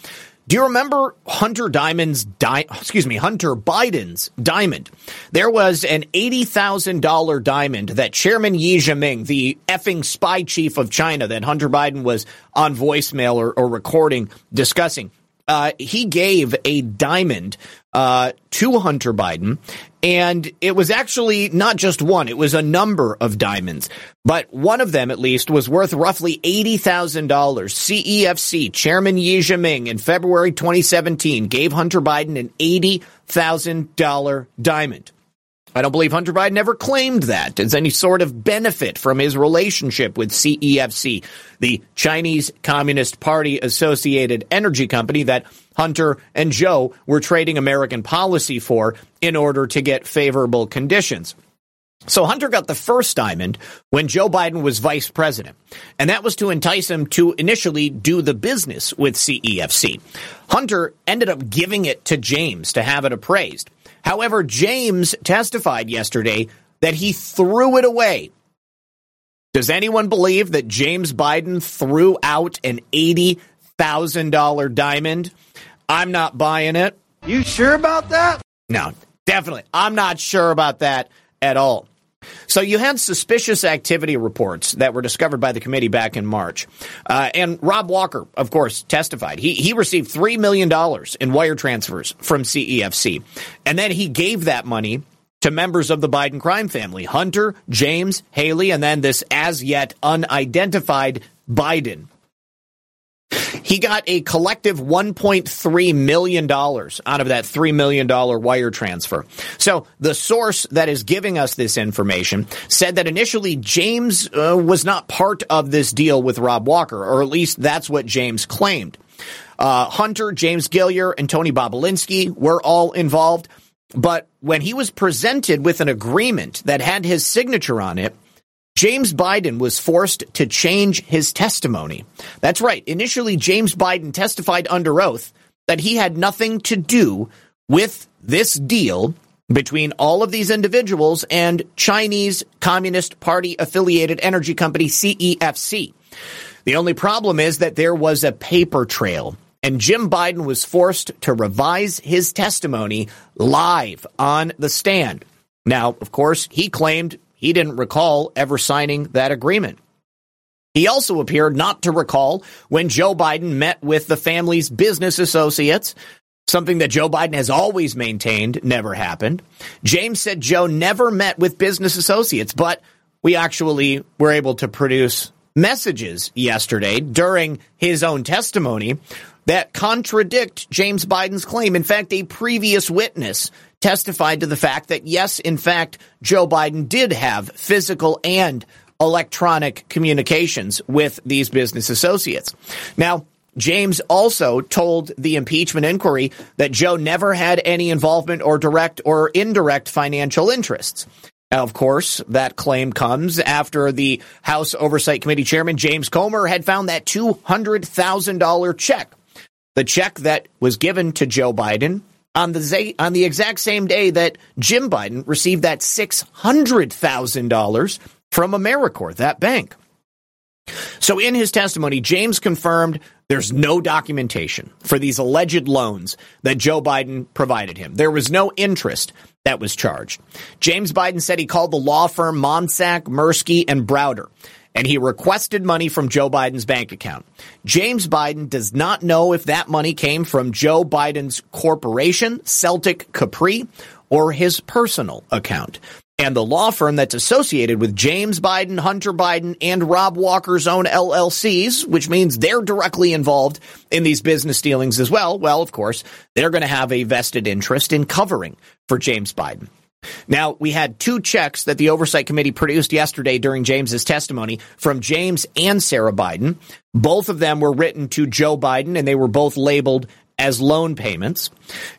Do you remember Hunter Diamond's di- excuse me, Hunter Biden's diamond? There was an $80,000 diamond that Chairman Xi Jinping, the effing spy chief of China that Hunter Biden was on voicemail or, or recording discussing. Uh, he gave a diamond uh, to Hunter Biden, and it was actually not just one, it was a number of diamonds. But one of them, at least, was worth roughly $80,000. CEFC Chairman Xi Jinping in February 2017 gave Hunter Biden an $80,000 diamond. I don't believe Hunter Biden ever claimed that as any sort of benefit from his relationship with CEFC, the Chinese Communist Party associated energy company that Hunter and Joe were trading American policy for in order to get favorable conditions. So Hunter got the first diamond when Joe Biden was vice president, and that was to entice him to initially do the business with CEFC. Hunter ended up giving it to James to have it appraised. However, James testified yesterday that he threw it away. Does anyone believe that James Biden threw out an $80,000 diamond? I'm not buying it. You sure about that? No, definitely. I'm not sure about that at all. So you had suspicious activity reports that were discovered by the committee back in March. Uh, and Rob Walker, of course, testified. He, he received $3 million in wire transfers from CEFC. And then he gave that money to members of the Biden crime family, Hunter, James, Hallie, and then this as yet unidentified Biden. He got a collective $1.3 million out of that $3 million wire transfer. So the source that is giving us this information said that initially James uh, was not part of this deal with Rob Walker, or at least that's what James claimed. Uh, Hunter, James Gilliar, and Tony Bobulinski were all involved. But when he was presented with an agreement that had his signature on it, James Biden was forced to change his testimony. That's right. Initially, James Biden testified under oath that he had nothing to do with this deal between all of these individuals and Chinese Communist Party affiliated energy company CEFC. The only problem is that there was a paper trail and Jim Biden was forced to revise his testimony live on the stand. Now, of course, he claimed he didn't recall ever signing that agreement. He also appeared not to recall when Joe Biden met with the family's business associates, something that Joe Biden has always maintained never happened. James said Joe never met with business associates, but we actually were able to produce messages yesterday during his own testimony that contradict James Biden's claim. In fact, a previous witness testified to the fact that, yes, in fact, Joe Biden did have physical and electronic communications with these business associates. Now, James also told the impeachment inquiry that Joe never had any involvement or direct or indirect financial interests. Of course, that claim comes after the House Oversight Committee chairman James Comer had found that $200,000 check. The check that was given to Joe Biden on the on the exact same day that Jim Biden received that six hundred thousand dollars from Americore, that bank. So in his testimony, James confirmed there's no documentation for these alleged loans that Joe Biden provided him. There was no interest that was charged. James Biden said he called the law firm Monzack, Mersky, and Browder and he requested money from Joe Biden's bank account. James Biden does not know if that money came from Joe Biden's corporation, Celtic Capri, or his personal account. And the law firm that's associated with James Biden, Hunter Biden, and Rob Walker's own LLCs, which means they're directly involved in these business dealings as well. Well, of course, they're going to have a vested interest in covering for James Biden. Now, we had two checks that the Oversight Committee produced yesterday during James's testimony from James and Sarah Biden. Both of them were written to Joe Biden and they were both labeled as loan payments.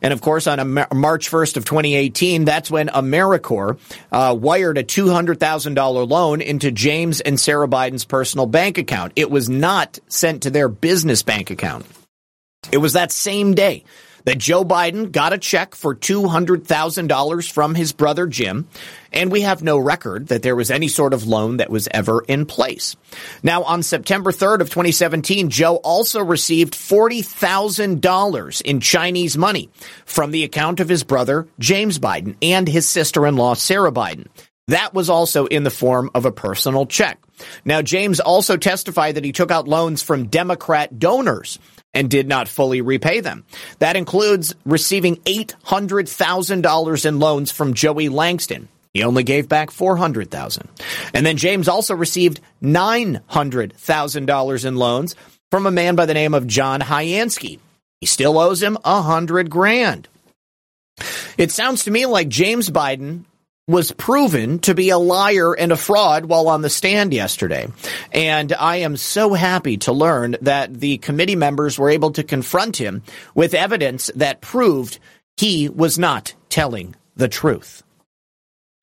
And of course, on March 1st of 2018, that's when Americore uh, wired a $200,000 loan into James and Sarah Biden's personal bank account. It was not sent to their business bank account. It was that same day that Joe Biden got a check for $200,000 from his brother Jim, and we have no record that there was any sort of loan that was ever in place. Now, on September 3rd of 2017, Joe also received $40,000 in Chinese money from the account of his brother James Biden and his sister-in-law Sarah Biden. That was also in the form of a personal check. Now, James also testified that he took out loans from Democrat donors and did not fully repay them. That includes receiving $800,000 in loans from Joey Langston. He only gave back 400,000. And then James also received $900,000 in loans from a man by the name of John Hyansky. He still owes him a hundred grand. It sounds to me like James Biden was proven to be a liar and a fraud while on the stand yesterday. And I am so happy to learn that the committee members were able to confront him with evidence that proved he was not telling the truth.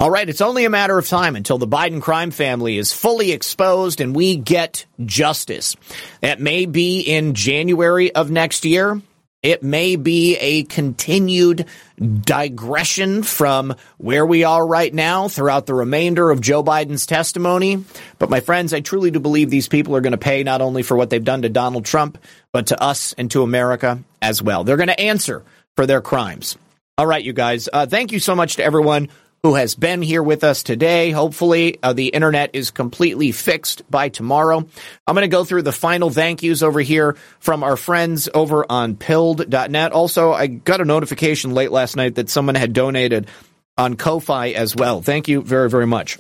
All right, it's only a matter of time until the Biden crime family is fully exposed and we get justice. That may be in January of next year. It may be a continued digression from where we are right now throughout the remainder of Joe Biden's testimony. But my friends, I truly do believe these people are going to pay not only for what they've done to Donald Trump, but to us and to America as well. They're going to answer for their crimes. All right, you guys. Uh, thank you so much to everyone who has been here with us today. Hopefully, uh, the internet is completely fixed by tomorrow. I'm going to go through the final thank yous over here from our friends over on pilled.net. Also, I got a notification late last night that someone had donated on Ko-Fi as well. Thank you very, very much.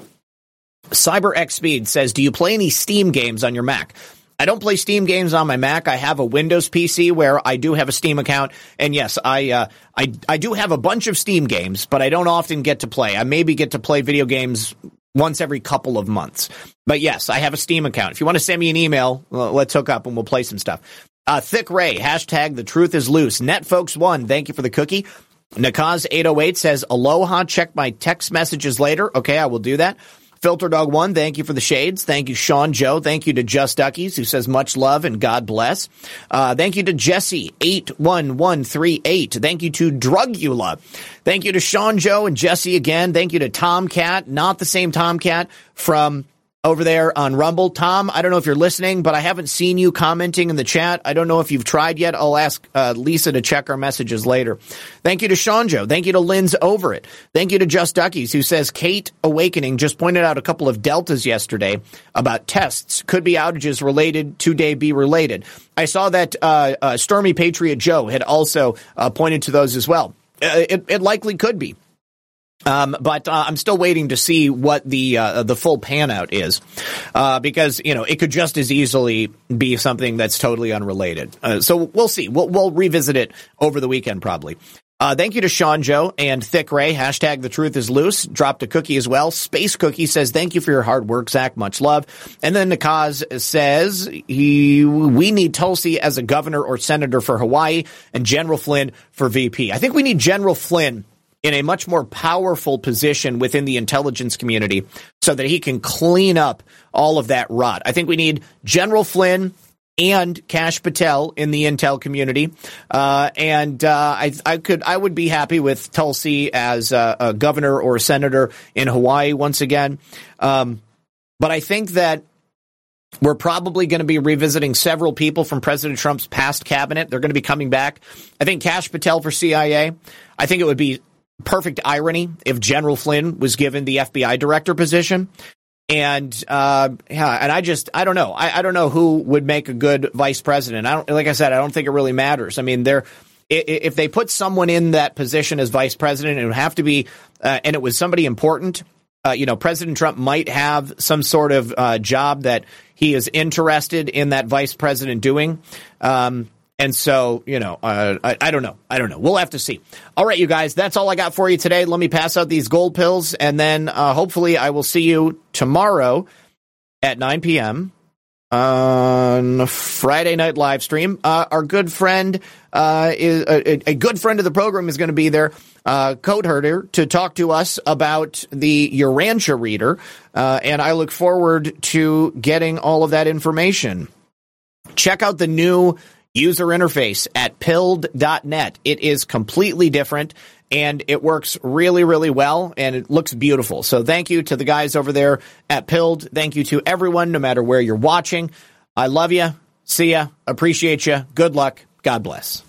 CyberX Speed says, Do you play any Steam games on your Mac? I don't play Steam games on my Mac. I have a Windows PC where I do have a Steam account, and yes, I uh, I I do have a bunch of Steam games, but I don't often get to play. I maybe get to play video games once every couple of months. But yes, I have a Steam account. If you want to send me an email, let's hook up and we'll play some stuff. Uh, Thick Ray, hashtag the truth is loose. Net folks one, thank you for the cookie. Nakaz808 says, Aloha, check my text messages later. Okay, I will do that. Filter Dog One, thank you for the shades. Thank you, Sean Joe. Thank you to Just Duckies, who says much love and God bless. Uh, thank you to Jesse eight one one three eight. Thank you to Drugula. Thank you to Sean Joe and Jesse again. Thank you to Tomcat, not the same Tomcat from over there on Rumble. Tom, I don't know if you're listening, but I haven't seen you commenting in the chat. I don't know if you've tried yet. I'll ask uh, Lisa to check our messages later. Thank you to Sean Joe. Thank you to Lynn's over it. Thank you to Just Duckies, who says Kate Awakening just pointed out a couple of deltas yesterday about tests. Could be outages related to day be related. I saw that uh, uh, Stormy Patriot Joe had also uh, pointed to those as well. Uh, it, it likely could be. Um, but uh, I'm still waiting to see what the uh, the full pan out is, uh, because you know it could just as easily be something that's totally unrelated. Uh, so we'll see. We'll, we'll revisit it over the weekend probably. Uh, thank you to Sean Joe and Thick Ray. Hashtag the truth is loose. Dropped a cookie as well. Space Cookie says, thank you for your hard work, Zak. Much love. And then Nakaz says, he, we need Tulsi as a governor or senator for Hawaii and General Flynn for VP. I think we need General Flynn in a much more powerful position within the intelligence community so that he can clean up all of that rot. I think we need General Flynn and Kash Patel in the intel community, uh, and uh, I, I, could I would be happy with Tulsi as a, a governor or a senator in Hawaii once again. Um, but I think that we're probably going to be revisiting several people from President Trump's past cabinet. They're going to be coming back. I think Kash Patel for CIA. I think it would be perfect irony if General Flynn was given the FBI director position. And uh, and I just I don't know I, I don't know who would make a good vice president. I don't like I said I don't think it really matters. I mean they're if they put someone in that position as vice president, it would have to be uh, and it was somebody important. Uh, you know, President Trump might have some sort of uh, job that he is interested in that vice president doing. Um, and so, you know, uh, I, I, don't know. I don't know. We'll have to see. All right, you guys, that's all I got for you today. Let me pass out these gold pills, and then uh, hopefully I will see you tomorrow at 9 p.m. on Friday night live stream. Uh, our good friend uh, is a, a, good friend of the program is going to be there, uh, Code Herder, to talk to us about the Urantia reader, uh, and I look forward to getting all of that information. Check out the new user interface at pilled.net. It is completely different and it works really, really well and it looks beautiful. So thank you to the guys over there at Pilled. Thank you to everyone, no matter where you're watching. I love you. See ya. Appreciate you. Good luck. God bless.